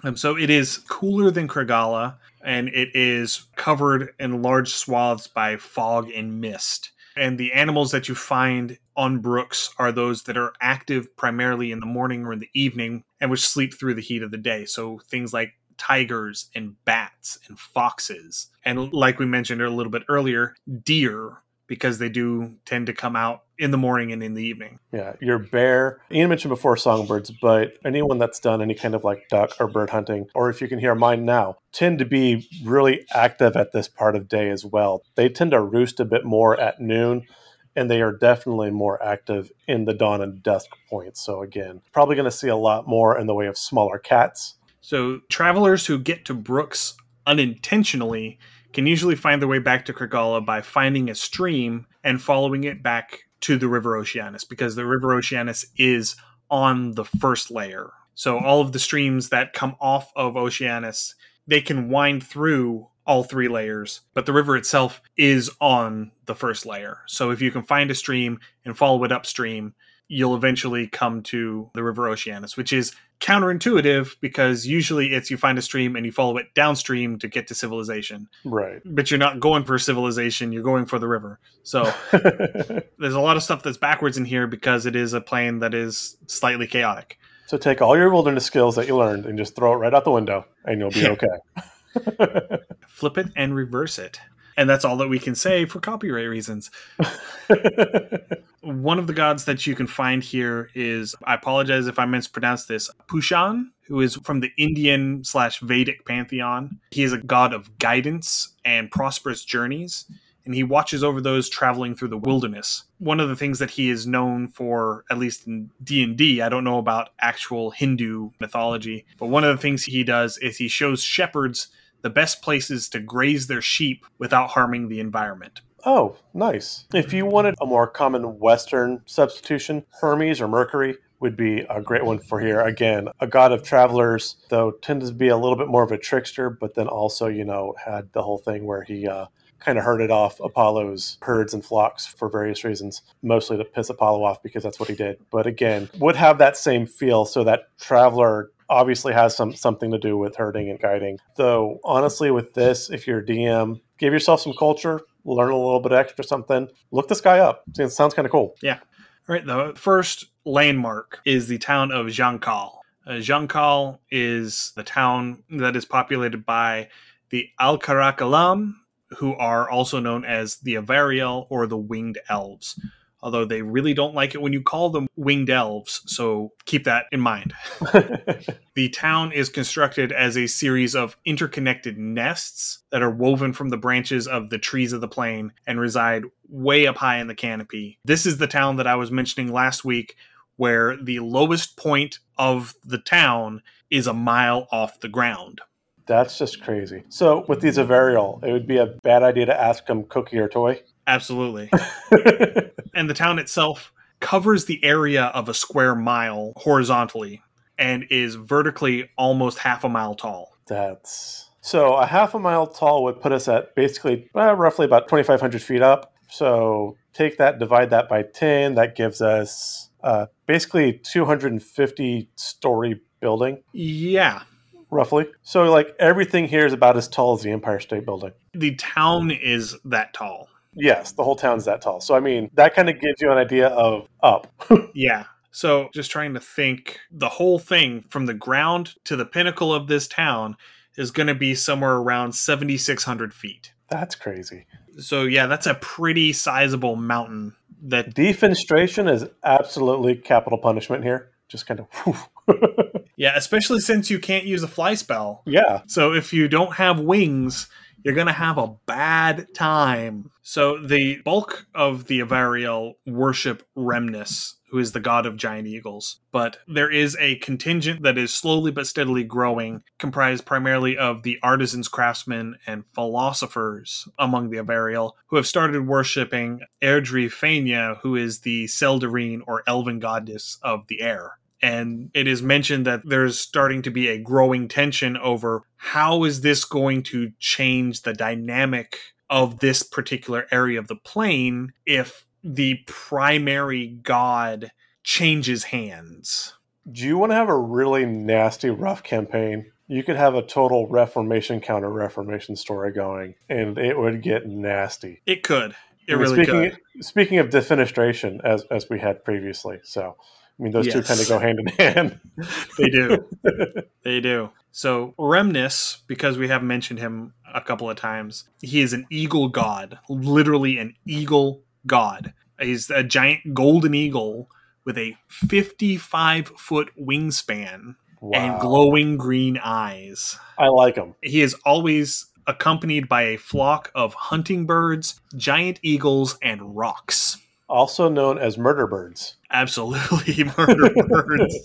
Um, so it is cooler than Krigala, and it is covered in large swaths by fog and mist. And the animals that you find on Brux are those that are active primarily in the morning or in the evening and which sleep through the heat of the day. So things like tigers and bats and foxes. And like we mentioned a little bit earlier, deer, because they do tend to come out in the morning and in the evening. Yeah, your bear. Ian mentioned before songbirds, but anyone that's done any kind of like duck or bird hunting, or if you can hear mine now, tend to be really active at this part of day as well. They tend to roost a bit more at noon, and they are definitely more active in the dawn and dusk points. So again, probably going to see a lot more in the way of smaller cats. So travelers who get to Brux unintentionally can usually find their way back to Krigala by finding a stream and following it back to the River Oceanus because the River Oceanus is on the first layer. So all of the streams that come off of Oceanus, they can wind through all three layers, but the river itself is on the first layer. So if you can find a stream and follow it upstream, you'll eventually come to the river Oceanus, which is counterintuitive because usually it's you find a stream and you follow it downstream to get to civilization. Right. But you're not going for civilization, you're going for the river. So there's a lot of stuff that's backwards in here because it is a plane that is slightly chaotic. so take all your wilderness skills that you learned and just throw it right out the window, and you'll be okay. Flip it and reverse it. And that's all that we can say for copyright reasons. One of the gods that you can find here is, I apologize if I mispronounced this, Pushan, who is from the Indian slash Vedic pantheon. He is a god of guidance and prosperous journeys, and he watches over those traveling through the wilderness. One of the things that he is known for, at least in D&D, I don't know about actual Hindu mythology, but one of the things he does is he shows shepherds the best places to graze their sheep without harming the environment. oh, nice. If you wanted a more common Western substitution, Hermes or Mercury would be a great one for here. Again, a god of travelers, though tended to be a little bit more of a trickster, but then also, you know, had the whole thing where he uh, kind of herded off Apollo's herds and flocks for various reasons, mostly to piss Apollo off because that's what he did. But again, would have that same feel so that traveler obviously has some something to do with herding and guiding. Though honestly with this, if you're a DM, give yourself some culture, learn a little bit extra something. Look this guy up. It sounds kind of cool. Yeah. All right, the first landmark is the town of Jankal. Uh, Jankal is the town that is populated by the Al-Karakalam, who are also known as the Avariel or the Winged Elves. Although they really don't like it when you call them winged elves, so keep that in mind. The town is constructed as a series of interconnected nests that are woven from the branches of the trees of the plane and reside way up high in the canopy. This is the town that I was mentioning last week, where the lowest point of the town is a mile off the ground. That's just crazy. So with these Avariel, it would be a bad idea to ask them cookie or toy. Absolutely. and the town itself covers the area of a square mile horizontally and is vertically almost half a mile tall. That's so a half a mile tall would put us at basically uh, roughly about 2,500 feet up. So take that, divide that by 10. That gives us uh, basically 250 story building, Yeah, roughly. So like everything here is about as tall as the Empire State Building. the town is that tall. Yes, the whole town's that tall. So I mean, that kind of gives you an idea of up. Yeah. So just trying to think the whole thing from the ground to the pinnacle of this town is going to be somewhere around 7,600 feet. That's crazy. So yeah, that's a pretty sizable mountain that Defenestration is absolutely capital punishment here. Just kind of, yeah, especially since you can't use a fly spell. yeah. So if you don't have wings, you're going to have a bad time. So the bulk of the Avariel worship Remnis, who is the god of giant eagles. But there is a contingent that is slowly but steadily growing, comprised primarily of the artisans, craftsmen, and philosophers among the Avariel, who have started worshipping Aerdrie Faenya, who is the Seldarine or elven goddess of the air and it is mentioned that there's starting to be a growing tension over how is this going to change the dynamic of this particular area of the plane if the primary god changes hands Do you want to have a really nasty, rough campaign? You could have a total Reformation counter Reformation story going, and it would get nasty. it could it I mean, really speaking, could Speaking of defenestration, as as we had previously, so I mean those two Yes. kind of go hand in hand. they do they do so Remnis because we have mentioned him a couple of times he is an eagle god literally an eagle god he's a giant golden eagle with a 55 foot wingspan and glowing green eyes I like him. he is always accompanied by a flock of hunting birds giant eagles and rocs Also known as murder birds. absolutely murder birds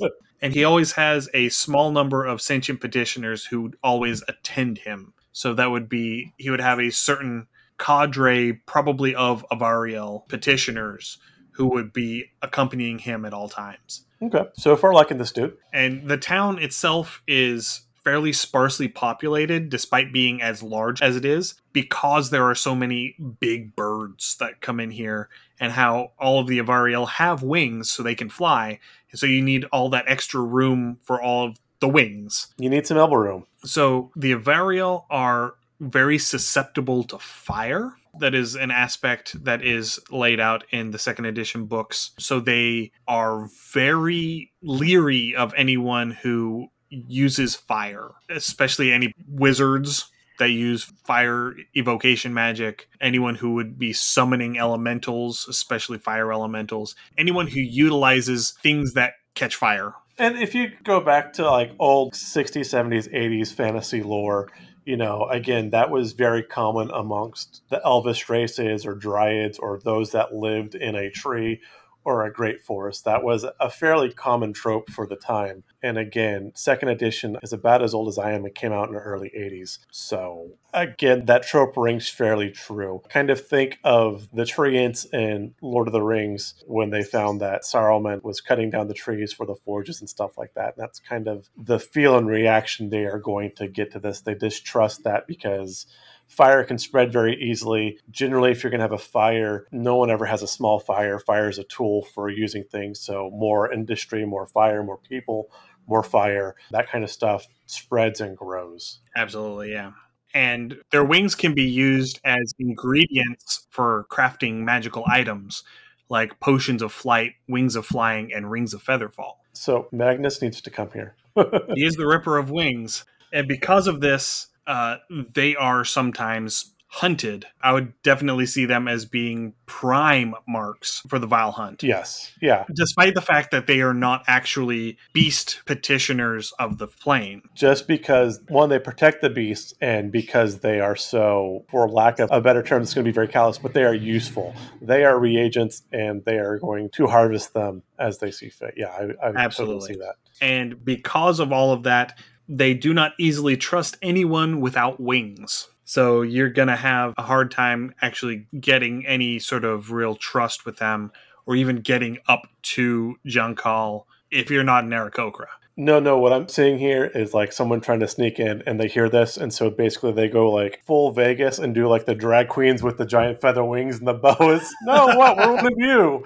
and he always has a small number of sentient petitioners who always attend him. So that would be he would have a certain cadre, probably of Avariel petitioners, who would be accompanying him at all times. Okay. So far, liking this dude. And the town itself is fairly sparsely populated despite being as large as it is because there are so many big birds that come in here and how all of the Avariel have wings so they can fly. So you need all that extra room for all of the wings. You need some elbow room. So the Avariel are very susceptible to fire. That is an aspect that is laid out in the second edition books. So they are very leery of anyone who uses fire, especially any wizards that use fire evocation magic, anyone who would be summoning elementals, especially fire elementals, anyone who utilizes things that catch fire. And if you go back to like old 60s, 70s, 80s fantasy lore, you know, again, that was very common amongst the Elvish races or Dryads or those that lived in a tree or a great forest. That was a fairly common trope for the time. And again, second edition is about as old as I am. It came out in the early 80s. So again, that trope rings fairly true. Kind of think of the treants in Lord of the Rings when they found that Saruman was cutting down the trees for the forges and stuff like that. And that's kind of the feel and reaction they are going to get to this. They distrust that because fire can spread very easily. Generally, if you're going to have a fire, no one ever has a small fire. Fire is a tool for using things. So, more industry, more fire, more people, more fire, that kind of stuff spreads and grows. Absolutely, yeah. And their wings can be used as ingredients for crafting magical items like potions of flight, wings of flying, and rings of featherfall. So, Magnus needs to come here. he is the Ripper of Wings. And because of this, uh, they are sometimes hunted. I would definitely see them as being prime marks for the Vile Hunt. Yes. Yeah. Despite the fact that they are not actually beast petitioners of the plane. Just because, one, they protect the beasts, and because they are so, for lack of a better term, it's going to be very callous, but they are useful. They are reagents, and they are going to harvest them as they see fit. Yeah, I, I absolutely totally see that. And because of all of that, they do not easily trust anyone without wings. So you're going to have a hard time actually getting any sort of real trust with them or even getting up to Junkal if you're not an Aarakocra. No, no, what I'm seeing here is like someone trying to sneak in and they hear this. And so basically they go like full Vegas and do like the drag queens with the giant feather wings and the boas. no, what? We're one of you.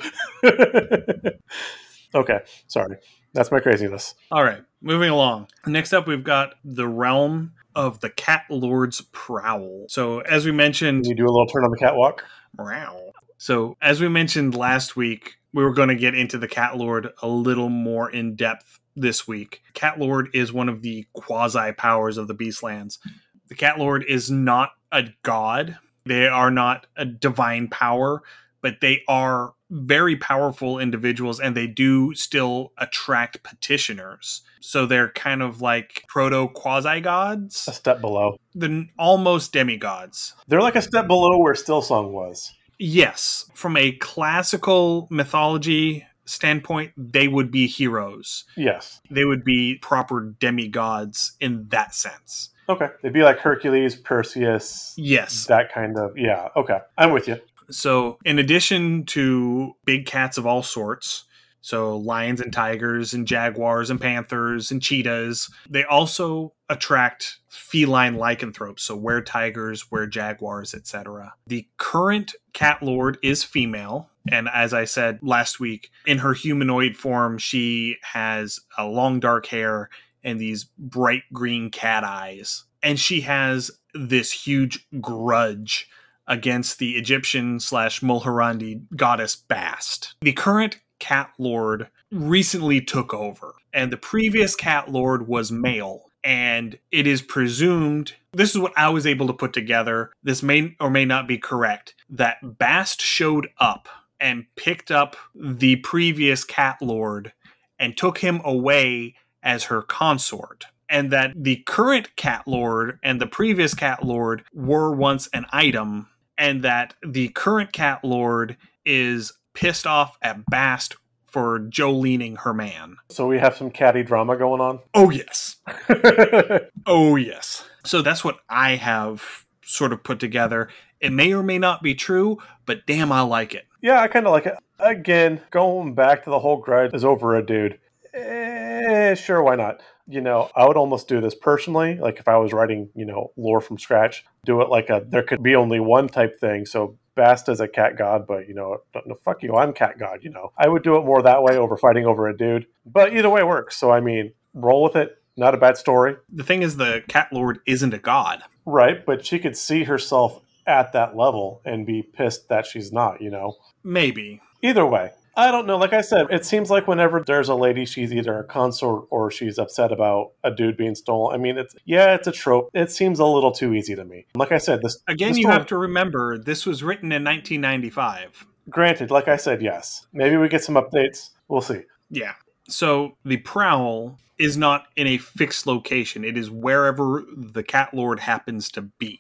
okay, sorry. That's my craziness. All right, moving along. Next up, we've got the realm of the Cat Lord's Prowl. So, as we mentioned, Can you do a little turn on the catwalk. Meow. So, as we mentioned last week, we were going to get into the Cat Lord a little more in depth this week. Cat Lord is one of the quasi powers of the Beastlands. The Cat Lord is not a god. They are not a divine power, but they are very powerful individuals and they do still attract petitioners. So they're kind of like proto quasi gods. A step below. The almost demigods. They're like a step below where Stillsong was. Yes. From a classical mythology standpoint, they would be heroes. Yes. They would be proper demigods in that sense. Okay. They'd be like Hercules, Perseus. Yes. That kind of, yeah. Okay. I'm with you. So, in addition to big cats of all sorts, so lions and tigers and jaguars and panthers and cheetahs, they also attract feline lycanthropes, so were tigers, jaguars, etc. The current cat lord is female, and as I said last week, in her humanoid form, she has a long dark hair and these bright green cat eyes. And she has this huge grudge against the Egyptian slash Mulhorandi goddess Bast. The current Cat Lord recently took over, and the previous Cat Lord was male. And it is presumed, this is what I was able to put together. This may or may not be correct, that Bast showed up and picked up the previous Cat Lord and took him away as her consort and that the current cat lord and the previous cat lord were once an item and that the current cat lord is pissed off at Bast for jolening her man. So we have some catty drama going on. Oh yes. oh yes. So that's what I have sort of put together. It may or may not be true, but damn I like it. Yeah, I kind of like it. Again, going back to the whole grudge is over a dude. Eh, sure, why not? You know, I would almost do this personally. Like if I was writing, you know, lore from scratch, do it like a there could be only one type thing. So Bast is a cat god, but you know, no, fuck you, I'm cat god. You know, I would do it more that way over fighting over a dude. But either way works. So I mean, roll with it. Not a bad story, The thing is, the cat lord isn't a god. right? But she could see herself at that level and be pissed that she's not. You know, Maybe. either way. I don't know. Like I said, it seems like whenever there's a lady, she's either a consort or she's upset about a dude being stolen. I mean, it's yeah, it's a trope. It seems a little too easy to me. Like I said, this Again, this you story- have to remember this was written in 1995. Granted, like I said, yes. Maybe we get some updates. We'll see. Yeah. So the prowl is not in a fixed location, it is wherever the cat lord happens to be.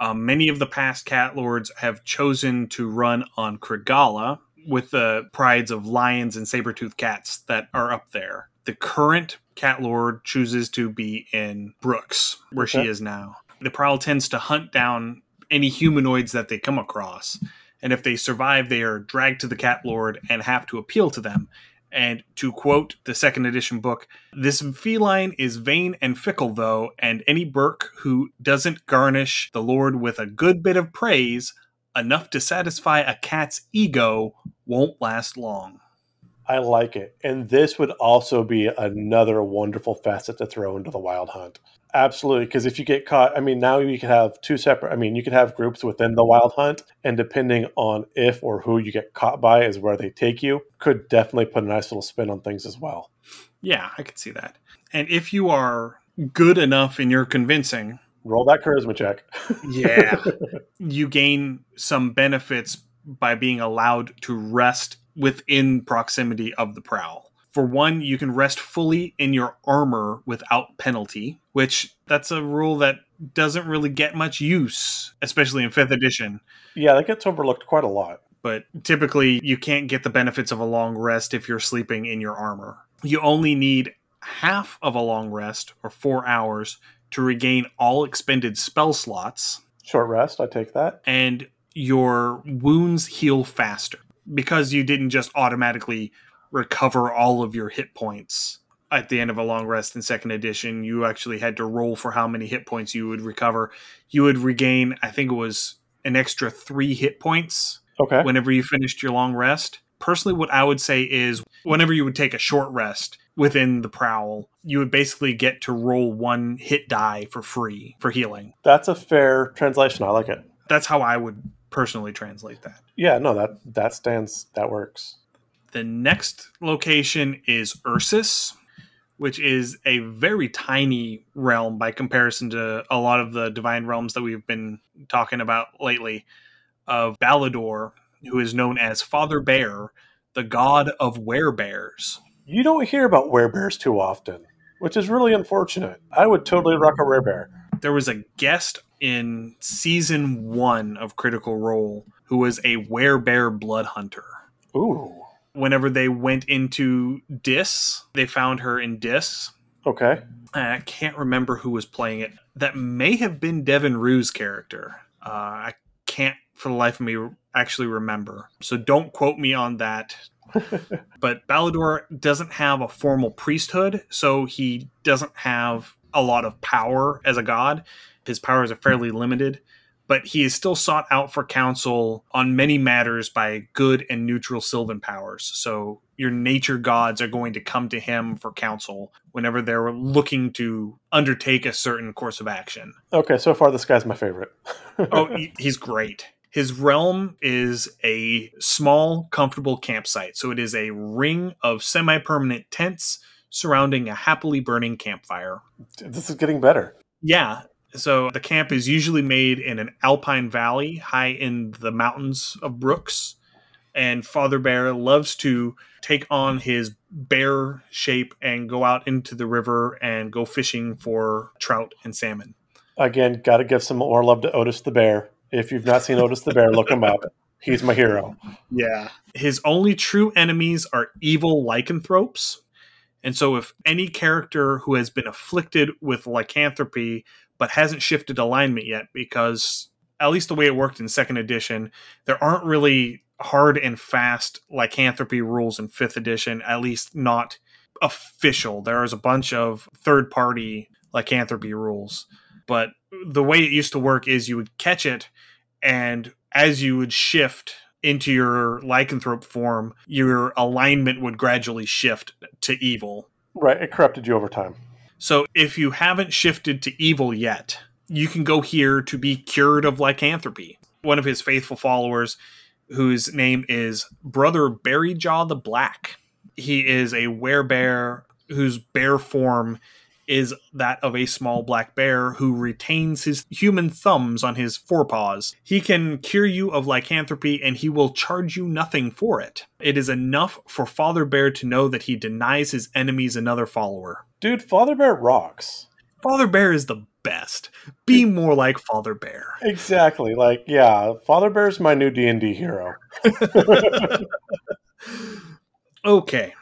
Um, many of the past cat lords have chosen to run on Krigala with the prides of lions and saber-toothed cats that are up there. The current cat lord chooses to be in Brux, where she is now. The prowl tends to hunt down any humanoids that they come across. And if they survive, they are dragged to the cat lord and have to appeal to them. And to quote the second edition book, this feline is vain and fickle, though, and any berk who doesn't garnish the Lord with a good bit of praise, enough to satisfy a cat's ego, won't last long. I like it. And this would also be another wonderful facet to throw into the wild hunt. Absolutely. Because if you get caught, I mean, now you could have two separate, I mean, you could have groups within the wild hunt. And depending on if or who you get caught by is where they take you, could definitely put a nice little spin on things as well. Yeah, I can see that. And if you are good enough in your convincing, Roll that charisma check. yeah, you gain some benefits by being allowed to rest within proximity of the prowl. For one, you can rest fully in your armor without penalty, which that's a rule that doesn't really get much use, especially in 5th edition. Yeah, that gets overlooked quite a lot. But typically, you can't get the benefits of a long rest if you're sleeping in your armor. You only need half of a long rest, or four hours, to regain all expended spell slots Short rest, I take that. and your wounds heal faster because you didn't just automatically recover all of your hit points at the end of a long rest in second edition you actually had to roll for how many hit points you would recover you would regain i think it was an extra 3 hit points Okay. whenever you finished your long rest personally what i would say is whenever you would take a short rest within the prowl you would basically get to roll one hit die for free for healing That's a fair translation. I like it. that's how I would personally translate that. Yeah, no, that that stands that works. The next location is Ursus, which is a very tiny realm by comparison to a lot of the divine realms that we've been talking about lately. Of Balador, who is known as Father Bear, the god of werebears. You don't hear about werebears too often, which is really unfortunate. I would totally rock a werebear. There was a guest in season one of Critical Role who was a werebear blood hunter. Ooh. whenever they went into Dis, they found her in Dis. Okay. I can't remember who was playing it. That may have been Devin Rue's character. Uh, I can't for the life of me actually remember. So don't quote me on that. but Balador doesn't have a formal priesthood, so he doesn't have a lot of power as a god. His powers are fairly limited, but he is still sought out for counsel on many matters by good and neutral Sylvan powers. So your nature gods are going to come to him for counsel whenever they're looking to undertake a certain course of action. Okay, so far this guy's my favorite. oh, he- he's great. His realm is a small, comfortable campsite. So it is a ring of semi permanent tents surrounding a happily burning campfire. this is getting better. Yeah. So the camp is usually made in an alpine valley high in the mountains of Brux. And Father Bear loves to take on his bear shape and go out into the river and go fishing for trout and salmon. Again, got to give some more love to Otis the Bear. If you've not seen Otis the Bear, look him up. He's my hero. Yeah. His only true enemies are evil lycanthropes. And so, if any character who has been afflicted with lycanthropy but hasn't shifted alignment yet, because at least the way it worked in second edition, there aren't really hard and fast lycanthropy rules in fifth edition, at least not official. There's a bunch of third party lycanthropy rules. But the way it used to work is you would catch it, and as you would shift into your lycanthrope form, your alignment would gradually shift to evil. Right, it corrupted you over time. So if you haven't shifted to evil yet, you can go here to be cured of lycanthropy. One of his faithful followers, whose name is Brother Berryjaw the Black, he is a werebear whose bear form is that of a small black bear who retains his human thumbs on his forepaws. He can cure you of lycanthropy and he will charge you nothing for it. It is enough for Father Bear to know that he denies his enemies another follower. Dude, Father Bear rocks. Father Bear is the best. Be more like Father Bear. Exactly. Like, yeah, Father Bear's my new D&D hero. okay.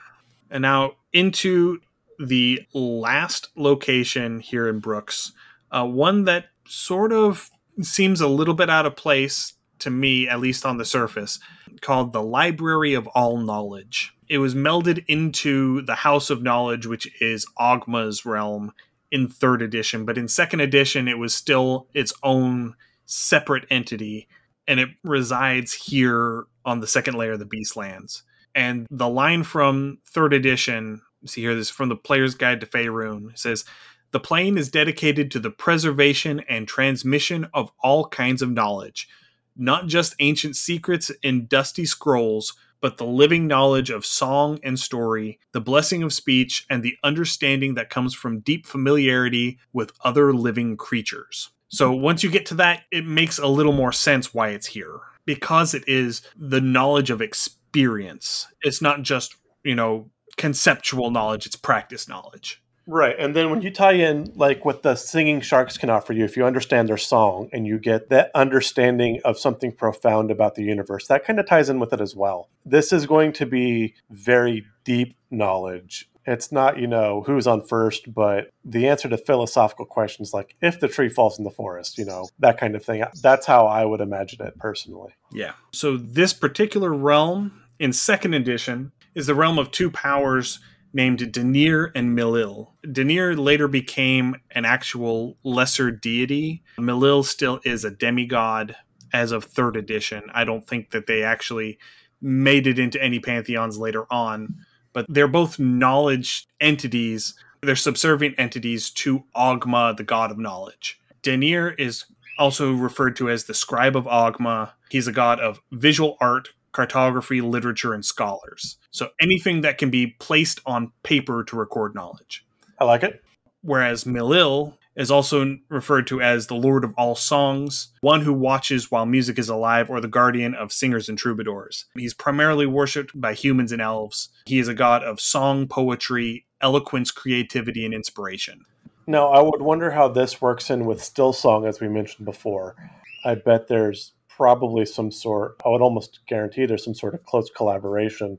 And now into the last location here in Brux, uh, one that sort of seems a little bit out of place to me, at least on the surface, called the Library of All Knowledge. It was melded into the House of Knowledge, which is Ogma's realm in third edition, but in second edition, it was still its own separate entity, and it resides here on the second layer of the Beastlands. And the line from third edition see here this is from the player's guide to Faerun. It says the plane is dedicated to the preservation and transmission of all kinds of knowledge, not just ancient secrets in dusty scrolls, but the living knowledge of song and story, the blessing of speech, and the understanding that comes from deep familiarity with other living creatures. So once you get to that, it makes a little more sense why it's here. Because it is the knowledge of experience. It's not just, you know, conceptual knowledge, it's practice knowledge. Right. And then when you tie in like what the singing sharks can offer you, if you understand their song and you get that understanding of something profound about the universe, that kind of ties in with it as well. This is going to be very deep knowledge. It's not, you know, who's on first, but the answer to philosophical questions like if the tree falls in the forest, you know, that kind of thing. That's how I would imagine it personally. Yeah. So this particular realm in second edition is the realm of two powers named Deneir and Milil. Deneir later became an actual lesser deity. Milil still is a demigod as of third edition. I don't think that they actually made it into any pantheons later on, but they're both knowledge entities. They're subservient entities to Ogma, the god of knowledge. Deneir is also referred to as the scribe of Ogma. He's a god of visual art, cartography, literature, and scholars. So anything that can be placed on paper to record knowledge. I like it. Whereas Milil is also referred to as the Lord of all songs, one who watches while music is alive, or the guardian of singers and troubadours. He's primarily worshipped by humans and elves. He is a god of song, poetry, eloquence, creativity, and inspiration. Now, I would wonder how this works in with Still Song, as we mentioned before. I bet there's probably some sort, I would almost guarantee there's some sort of close collaboration,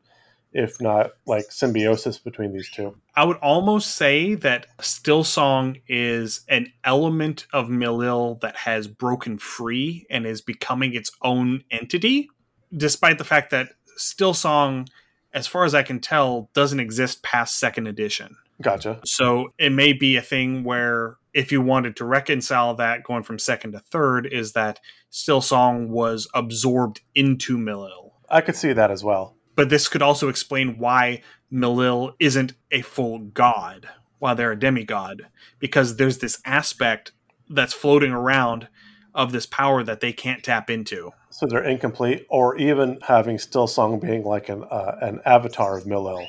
if not like symbiosis between these two. I would almost say that Still Song is an element of Milil that has broken free and is becoming its own entity, despite the fact that Still Song, as far as I can tell, doesn't exist past second edition. Gotcha. So it may be a thing where if you wanted to reconcile that going from second to third, is that Still Song was absorbed into Milil. I could see that as well. But this could also explain why Milil isn't a full god while they're a demigod, because there's this aspect that's floating around of this power that they can't tap into. So they're incomplete, or even having Still Song being like an uh, an avatar of Milil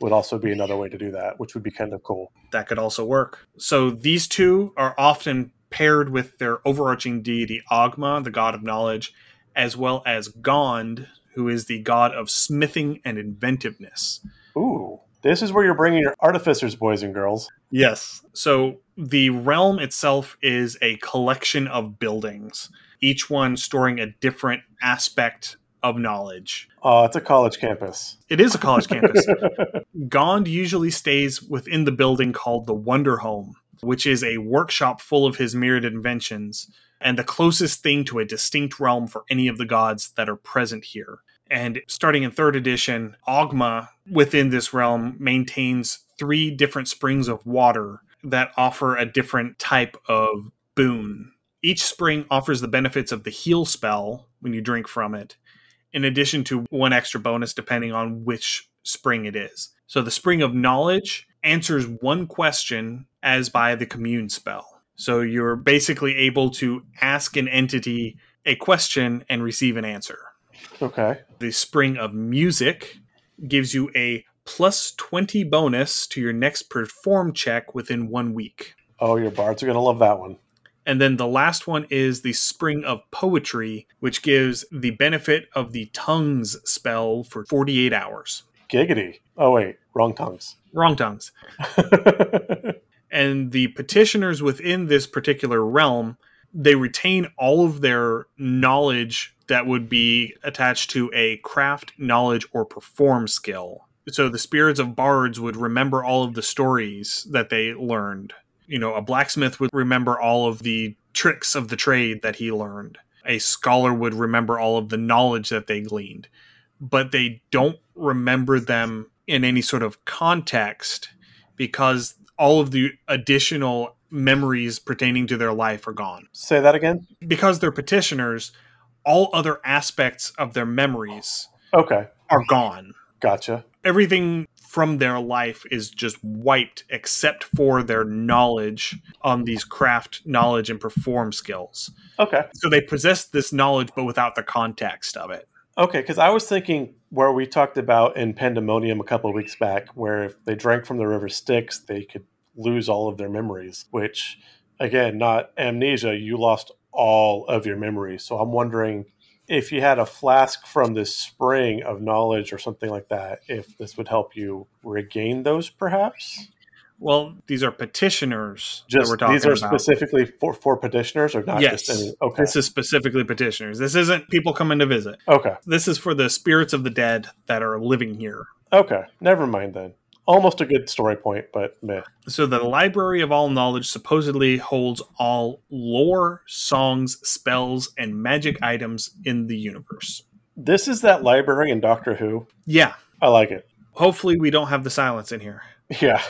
would also be another way to do that, which would be kind of cool. That could also work. So these two are often paired with their overarching deity Ogma, the god of knowledge, as well as Gond, who is the god of smithing and inventiveness. Ooh, this is where you're bringing your artificers, boys and girls. Yes. So the realm itself is a collection of buildings, each one storing a different aspect of knowledge. Oh, it's a college campus. It is a college campus. Gond usually stays within the building called the Wonder Home, which is a workshop full of his myriad inventions and the closest thing to a distinct realm for any of the gods that are present here. And starting in third edition, Ogma within this realm maintains three different springs of water that offer a different type of boon. Each spring offers the benefits of the heal spell when you drink from it, in addition to one extra bonus depending on which spring it is. So the spring of knowledge answers one question as by the commune spell. So you're basically able to ask an entity a question and receive an answer. Okay. The spring of music gives you a plus 20 bonus to your next perform check within one week. Oh, your bards are going to love that one. And then the last one is the Spring of Poetry, which gives the benefit of the Tongues spell for 48 hours. Giggity. Oh, wait. Wrong tongues. Wrong tongues. and the petitioners within this particular realm, they retain all of their knowledge that would be attached to a craft, knowledge, or perform skill. So the spirits of bards would remember all of the stories that they learned you know, a blacksmith would remember all of the tricks of the trade that he learned. A scholar would remember all of the knowledge that they gleaned, but they don't remember them in any sort of context because all of the additional memories pertaining to their life are gone. Say that again? Because they're petitioners, all other aspects of their memories okay are gone. Gotcha. Everything from their life is just wiped except for their knowledge on these craft knowledge and perform skills. Okay. So they possess this knowledge but without the context of it. Okay, because I was thinking where we talked about in Pandemonium a couple of weeks back, where if they drank from the river Styx, they could lose all of their memories, which, again, not amnesia, you lost all of your memories. So I'm wondering if you had a flask from this spring of knowledge or something like that, if this would help you regain those, perhaps. Well, these are petitioners just, that we're talking These are about. specifically for, for petitioners, or not yes. just any? Okay, This is specifically petitioners. This isn't people coming to visit. okay, This is for the spirits of the dead that are living here. okay. Never mind then. Almost a good story point, but meh. So the Library of All Knowledge supposedly holds all lore, songs, spells, and magic items in the universe. This is that library in Doctor Who. Yeah. I like it. Hopefully we don't have the silence in here. Yeah,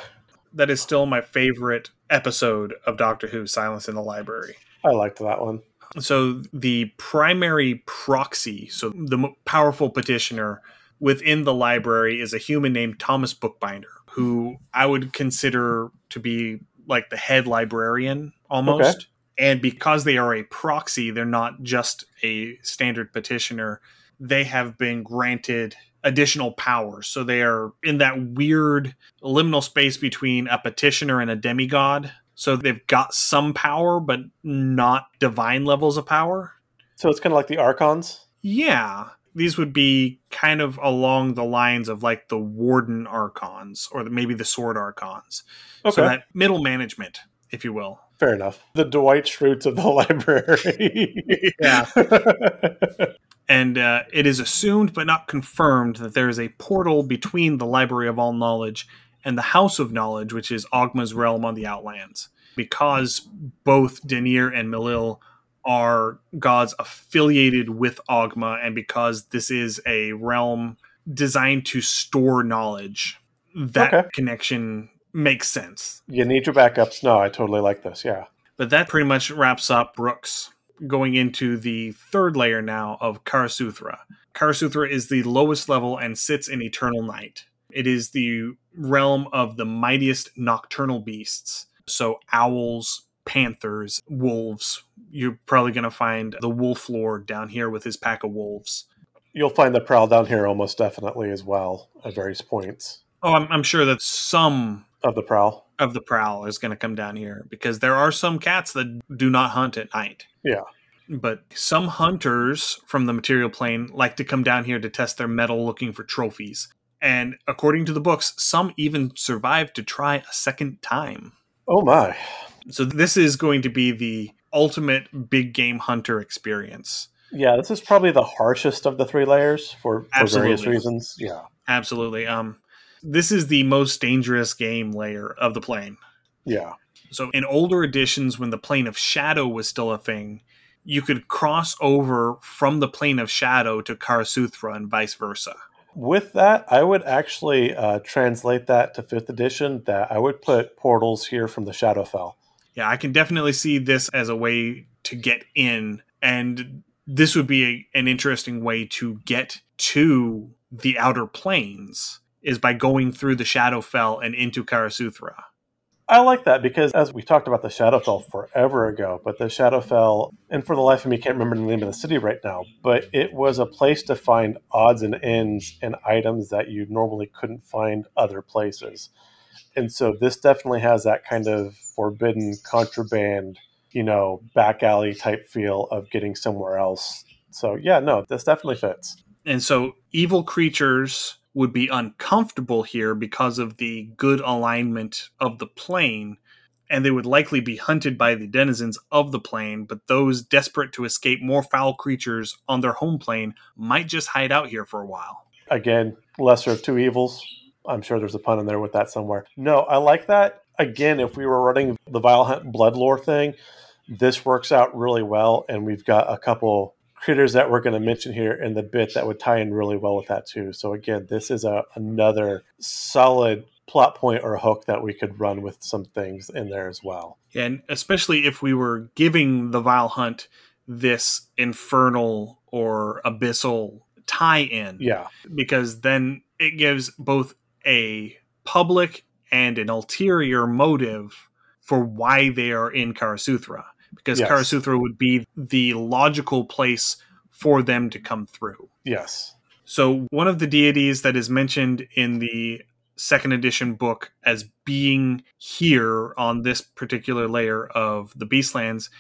That is still my favorite episode of Doctor Who, Silence in the Library. I liked that one. So the primary proxy, so the powerful petitioner within the library is a human named Thomas Bookbinder, who I would consider to be like the head librarian almost. Okay. And because they are a proxy, they're not just a standard petitioner. They have been granted additional powers. So they are in that weird liminal space between a petitioner and a demigod. So they've got some power, but not divine levels of power. So it's kind of like the Archons. Yeah. These would be kind of along the lines of like the Warden Archons or the, maybe the Sword Archons. Okay, So that middle management, if you will. fair enough. The Dwight Schrutes of the library. Yeah. And uh, it is assumed but not confirmed that there is a portal between the Library of All Knowledge and the House of Knowledge, which is Ogma's realm on the Outlands. Because both Deneir and Milil are gods affiliated with Ogma, and because this is a realm designed to store knowledge, that Okay. connection makes sense. you need your backups. No, I totally like this. Yeah. But that pretty much wraps up Brux. Going into the third layer now of Karasuthra. Karasuthra is the lowest level and sits in Eternal Night. It is the realm of the mightiest nocturnal beasts. So, owls, panthers, wolves. You're probably going to find the wolf lord down here with his pack of wolves. You'll find the prowl down here almost definitely as well at various points Oh, I'm, I'm sure that some of the prowl. of the prowl is going to come down here because there are some cats that do not hunt at night. Yeah. But some hunters from the material plane like to come down here to test their mettle looking for trophies. And according to the books, some even survive to try a second time. Oh my. So this is going to be the ultimate big game hunter experience. Yeah, this is probably the harshest of the three layers for, for various reasons. Yeah. Absolutely. Um this is the most dangerous game layer of the plane. Yeah. So in older editions, when the plane of shadow was still a thing, you could cross over from the plane of shadow to Karasuthra and vice versa. With that, I would actually uh, translate that to fifth edition. That I would put portals here from the Shadowfell. Yeah, I can definitely see this as a way to get in, and this would be a, an interesting way to get to the outer planes is by going through the Shadowfell and into Karasuthra. I like that because as we talked about the Shadowfell forever ago, but the Shadowfell, and for the life of me, can't remember the name of the city right now, but it was a place to find odds and ends and items that you normally couldn't find other places. And so this definitely has that kind of forbidden contraband, you know, back alley type feel of getting somewhere else. So yeah, no, this definitely fits. And so evil creatures would be uncomfortable here because of the good alignment of the plane, and they would likely be hunted by the denizens of the plane, but those desperate to escape more foul creatures on their home plane might just hide out here for a while. Again, lesser of two evils. I'm sure there's a pun in there with that somewhere. No, I like that. Again, if we were running the Vile Hunt Blood War thing, this works out really well, and we've got a couple critters that we're going to mention here in the bit that would tie in really well with that too. So again, this is a another solid plot point or hook that we could run with some things in there as well. And especially if we were giving the Vile Hunt this infernal or abyssal tie in. Yeah. Because then it gives both a public and an ulterior motive for why they are in Karasuthra because yes. Karasuthra would be the logical place for them to come through. Yes. So one of the deities that is mentioned in the second edition book as being here on this particular layer of the Beastlands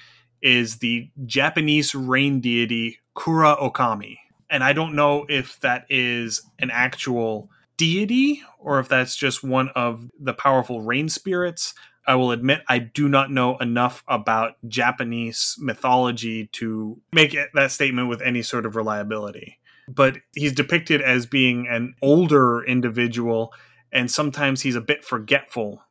is the Japanese rain deity Kura Okami. And I don't know if that is an actual deity or if that's just one of the powerful rain spirits. I will admit I do not know enough about Japanese mythology to make that statement with any sort of reliability. But he's depicted as being an older individual, and sometimes he's a bit forgetful.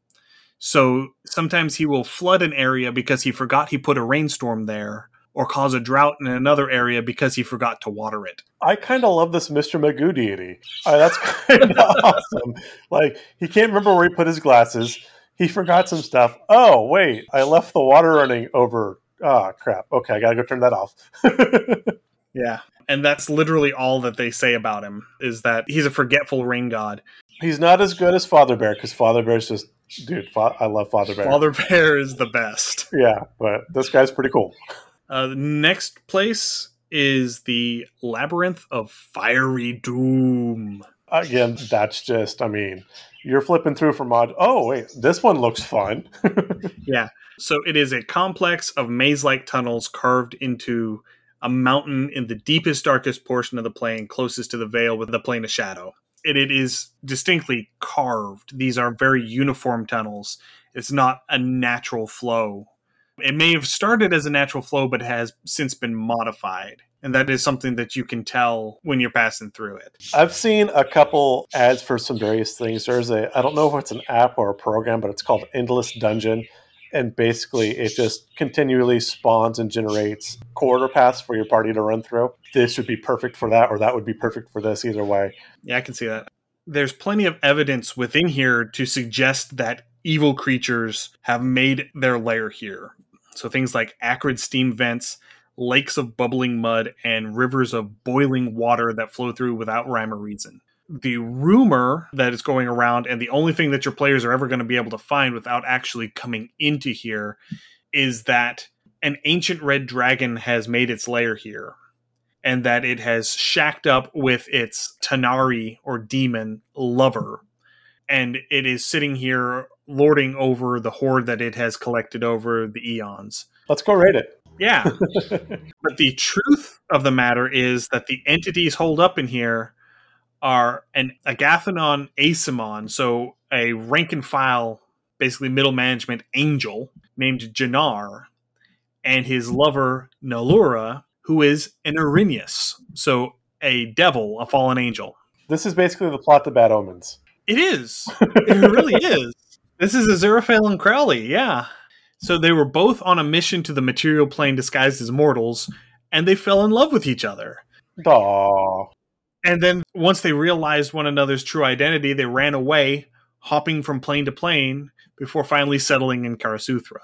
So sometimes he will flood an area because he forgot he put a rainstorm there, or cause a drought in another area because he forgot to water it. I kind of love this Mr. Magoo deity. Uh, that's kind of awesome. Like, he can't remember where he put his glasses he forgot some stuff. Oh, wait, I left the water running over. Oh, crap. Okay, I got to go turn that off. yeah. And that's literally all that they say about him is that he's a forgetful rain god. He's not as good as Father Bear because Father Bear's just, dude, fa- I love Father Bear. Father Bear is the best. Yeah, but this guy's pretty cool. Uh, the next place is the Labyrinth of Fiery Doom. Again, that's just, I mean, you're flipping through for mod. Oh, wait, this one looks fun. yeah. So it is a complex of maze like tunnels carved into a mountain in the deepest, darkest portion of the plane, closest to the veil with the plane of shadow. It, it is distinctly carved. These are very uniform tunnels. It's not a natural flow. It may have started as a natural flow, but has since been modified and that is something that you can tell when you're passing through it. I've seen a couple ads for some various things. There's a I don't know if it's an app or a program, but it's called Endless Dungeon, and basically it just continually spawns and generates corridor paths for your party to run through. This would be perfect for that, or that would be perfect for this. Either way, yeah, I can see that. There's plenty of evidence within here to suggest that evil creatures have made their lair here. So things like acrid steam vents lakes of bubbling mud, and rivers of boiling water that flow through without rhyme or reason. The rumor that is going around, and the only thing that your players are ever going to be able to find without actually coming into here, is that an ancient red dragon has made its lair here, and that it has shacked up with its tanar'ri or demon lover, and it is sitting here lording over the horde that it has collected over the eons. Let's go raid it. Yeah. but the truth of the matter is that the entities hold up in here are an Agathinon Aasimon, so a rank and file, basically middle management angel named Jannar, and his lover Nalura, who is an Erinyes, so a devil, a fallen angel. This is basically the plot to Bad Omens. It is. It really is. This is Aziraphale and Crowley, yeah. So they were both on a mission to the material plane disguised as mortals, and they fell in love with each other. Aww. And then once they realized one another's true identity, they ran away, hopping from plane to plane before finally settling in Karasuthra.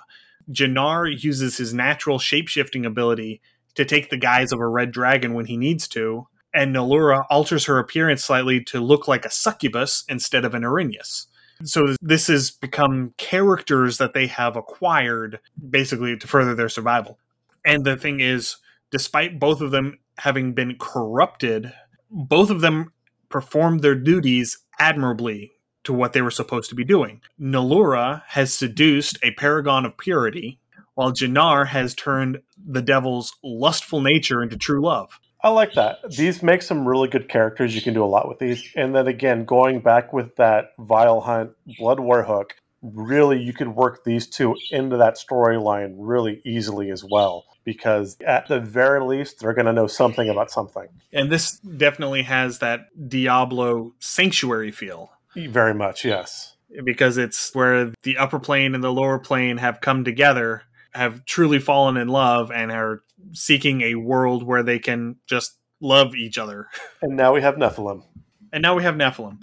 Jannar uses his natural shapeshifting ability to take the guise of a red dragon when he needs to, and Nallura alters her appearance slightly to look like a succubus instead of an Erinyes. So this has become characters that they have acquired basically to further their survival. And the thing is, despite both of them having been corrupted, both of them performed their duties admirably to what they were supposed to be doing. Nallura has seduced a paragon of purity, while Jannar has turned the devil's lustful nature into true love. I like that. These make some really good characters. You can do a lot with these. And then again, going back with that Vile Hunt Blood War hook, really you could work these two into that storyline really easily as well. Because at the very least, they're going to know something about something. And this definitely has that Diablo sanctuary feel. Very much, yes. Because it's where the upper plane and the lower plane have come together, have truly fallen in love, and are seeking a world where they can just love each other. And now we have Nephilim. And now we have Nephilim.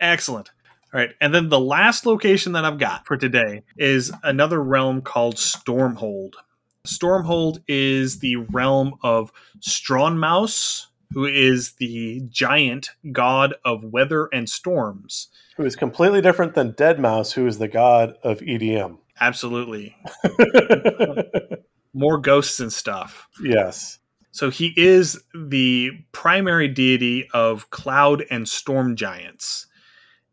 Excellent. All right. And then the last location that I've got for today is another realm called Stormhold. Stormhold is the realm of Stronmaus, who is the giant god of weather and storms. Who is completely different than Deadmau5, who is the god of EDM. Absolutely. More ghosts and stuff. Yes. So he is the primary deity of cloud and storm giants.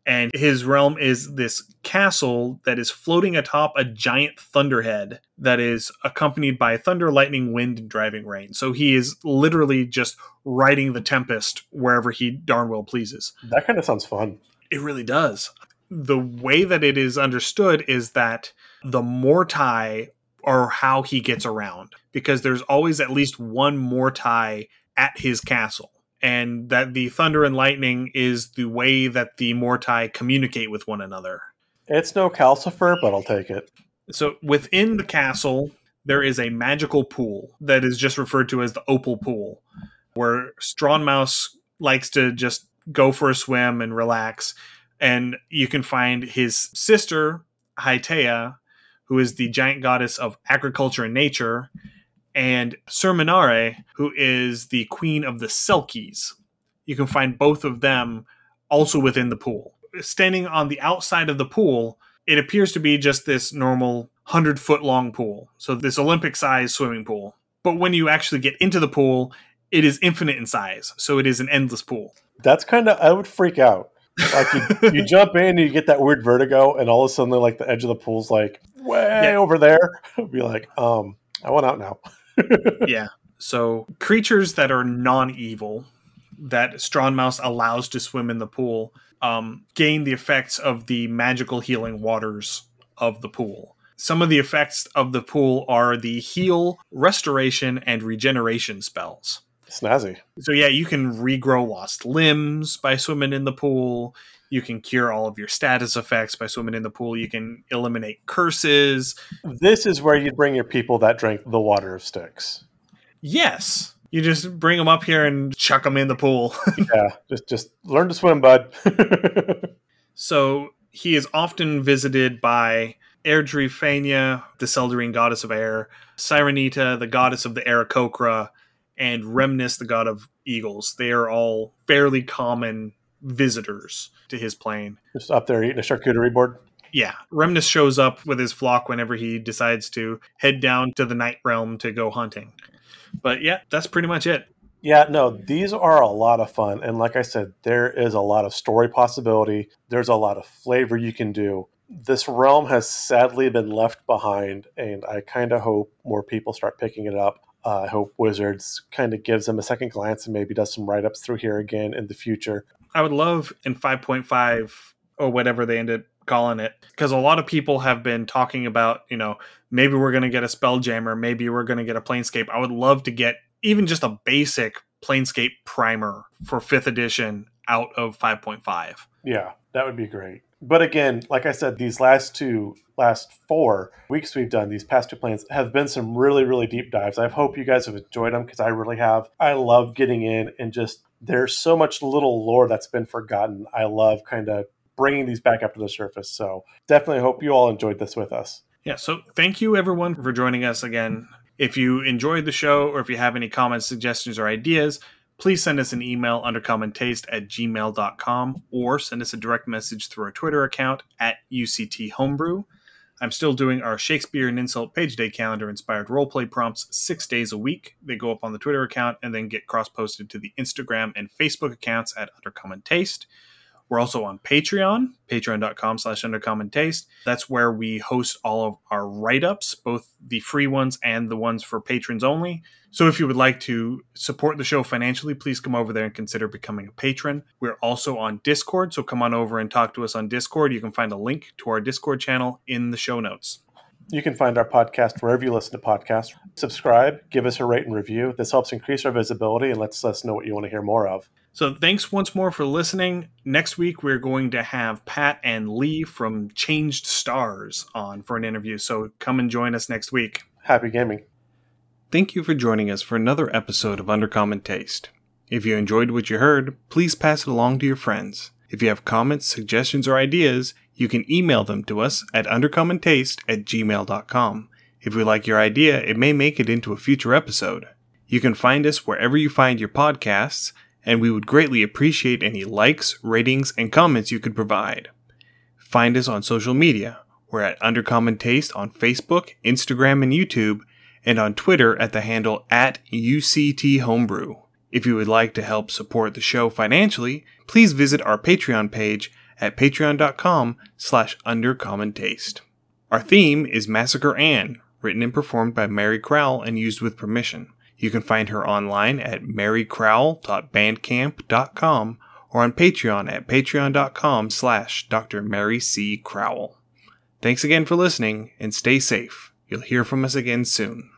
And his realm is this castle that is floating atop a giant thunderhead that is accompanied by thunder, lightning, wind, and driving rain. So he is literally just riding the tempest wherever he darn well pleases. That kind of sounds fun. It really does. The way that it is understood is that the Mortai are how he gets around because there's always at least one Mortai at his castle and that the thunder and lightning is the way that the Mortai communicate with one another. It's no Calcifer, but I'll take it. So within the castle, there is a magical pool that is just referred to as the Opal Pool, where Stronmaus likes to just go for a swim and relax. And you can find his sister, Hiatea, who is the giant goddess of agriculture and nature, and Surminare, who is the queen of the Selkies. You can find both of them also within the pool. Standing on the outside of the pool, it appears to be just this normal 100 foot long pool. So, this Olympic sized swimming pool. But when you actually get into the pool, it is infinite in size. So, it is an endless pool. That's kind of, I would freak out. Like you, you jump in and you get that weird vertigo, and all of a sudden, like the edge of the pool's like way yeah. over there. be like, um, I want out now. yeah. So creatures that are non-evil that Stronmaus allows to swim in the pool um, gain the effects of the magical healing waters of the pool. Some of the effects of the pool are the heal, restoration, and regeneration spells. Snazzy. So yeah, you can regrow lost limbs by swimming in the pool. You can cure all of your status effects by swimming in the pool. You can eliminate curses. This is where you'd bring your people that drink the water of Styx. Yes. You just bring them up here and chuck them in the pool. yeah, just just learn to swim, bud. so he is often visited by Aerdrie Faenya, the Seldarine goddess of air, Syranita, the goddess of the Aarakocra, and Remnis, the god of eagles. They are all fairly common visitors to his plane. Just up there eating a charcuterie board. Yeah, Remnis shows up with his flock whenever he decides to head down to the night realm to go hunting. But yeah, that's pretty much it. Yeah, no, these are a lot of fun. And like I said, there is a lot of story possibility. There's a lot of flavor you can do. This realm has sadly been left behind, and I kind of hope more people start picking it up. Uh, I hope Wizards kind of gives them a second glance and maybe does some write ups through here again in the future. I would love in 5.5 or whatever they ended calling it because a lot of people have been talking about you know maybe we're going to get a spell jammer maybe we're going to get a planescape. I would love to get even just a basic planescape primer for fifth edition out of 5.5 yeah that would be great. But again like i said these last two last four weeks we've done these past two plans have been some really really deep dives. I hope you guys have enjoyed them because i really have. I love getting in and just there's so much little lore that's been forgotten. I love kind of bringing these back up to the surface. So definitely hope you all enjoyed this with us. Yeah, so thank you everyone for joining us again. If you enjoyed the show or if you have any comments, suggestions, or ideas, please send us an email undercommontaste at gmail.com or send us a direct message through our Twitter account at UCT Homebrew. I'm still doing our Shakespeare and Insult Page Day calendar inspired roleplay prompts six days a week. They go up on the Twitter account and then get cross posted to the Instagram and Facebook accounts at Undercommon Taste. We're also on Patreon, patreon.com slash undercommon taste. That's where we host all of our write-ups, both the free ones and the ones for patrons only. So if you would like to support the show financially, please come over there and consider becoming a patron. We're also on Discord, so come on over and talk to us on Discord. You can find a link to our Discord channel in the show notes. You can find our podcast wherever you listen to podcasts. Subscribe, give us a rate and review. This helps increase our visibility and lets us know what you want to hear more of. So thanks once more for listening. Next week we're going to have Pat and Lee from Changed Stars on for an interview. So come and join us next week. Happy gaming. Thank you for joining us for another episode of Undercommon Taste. If you enjoyed what you heard, please pass it along to your friends. If you have comments, suggestions, or ideas, you can email them to us at undercommontaste at gmail.com. If we like your idea, it may make it into a future episode. You can find us wherever you find your podcasts and we would greatly appreciate any likes, ratings, and comments you could provide. Find us on social media. We're at Undercommon Taste on Facebook, Instagram, and YouTube, and on Twitter at the handle at UCT Homebrew. If you would like to help support the show financially, please visit our Patreon page at patreon.com slash undercommontaste. Our theme is Massacre Anne, written and performed by Mary Crowell and used with permission. You can find her online at marycrowell.bandcamp.com or on Patreon at patreon.com slash Dr. Mary C. Crowell. Thanks again for listening and stay safe. You'll hear from us again soon.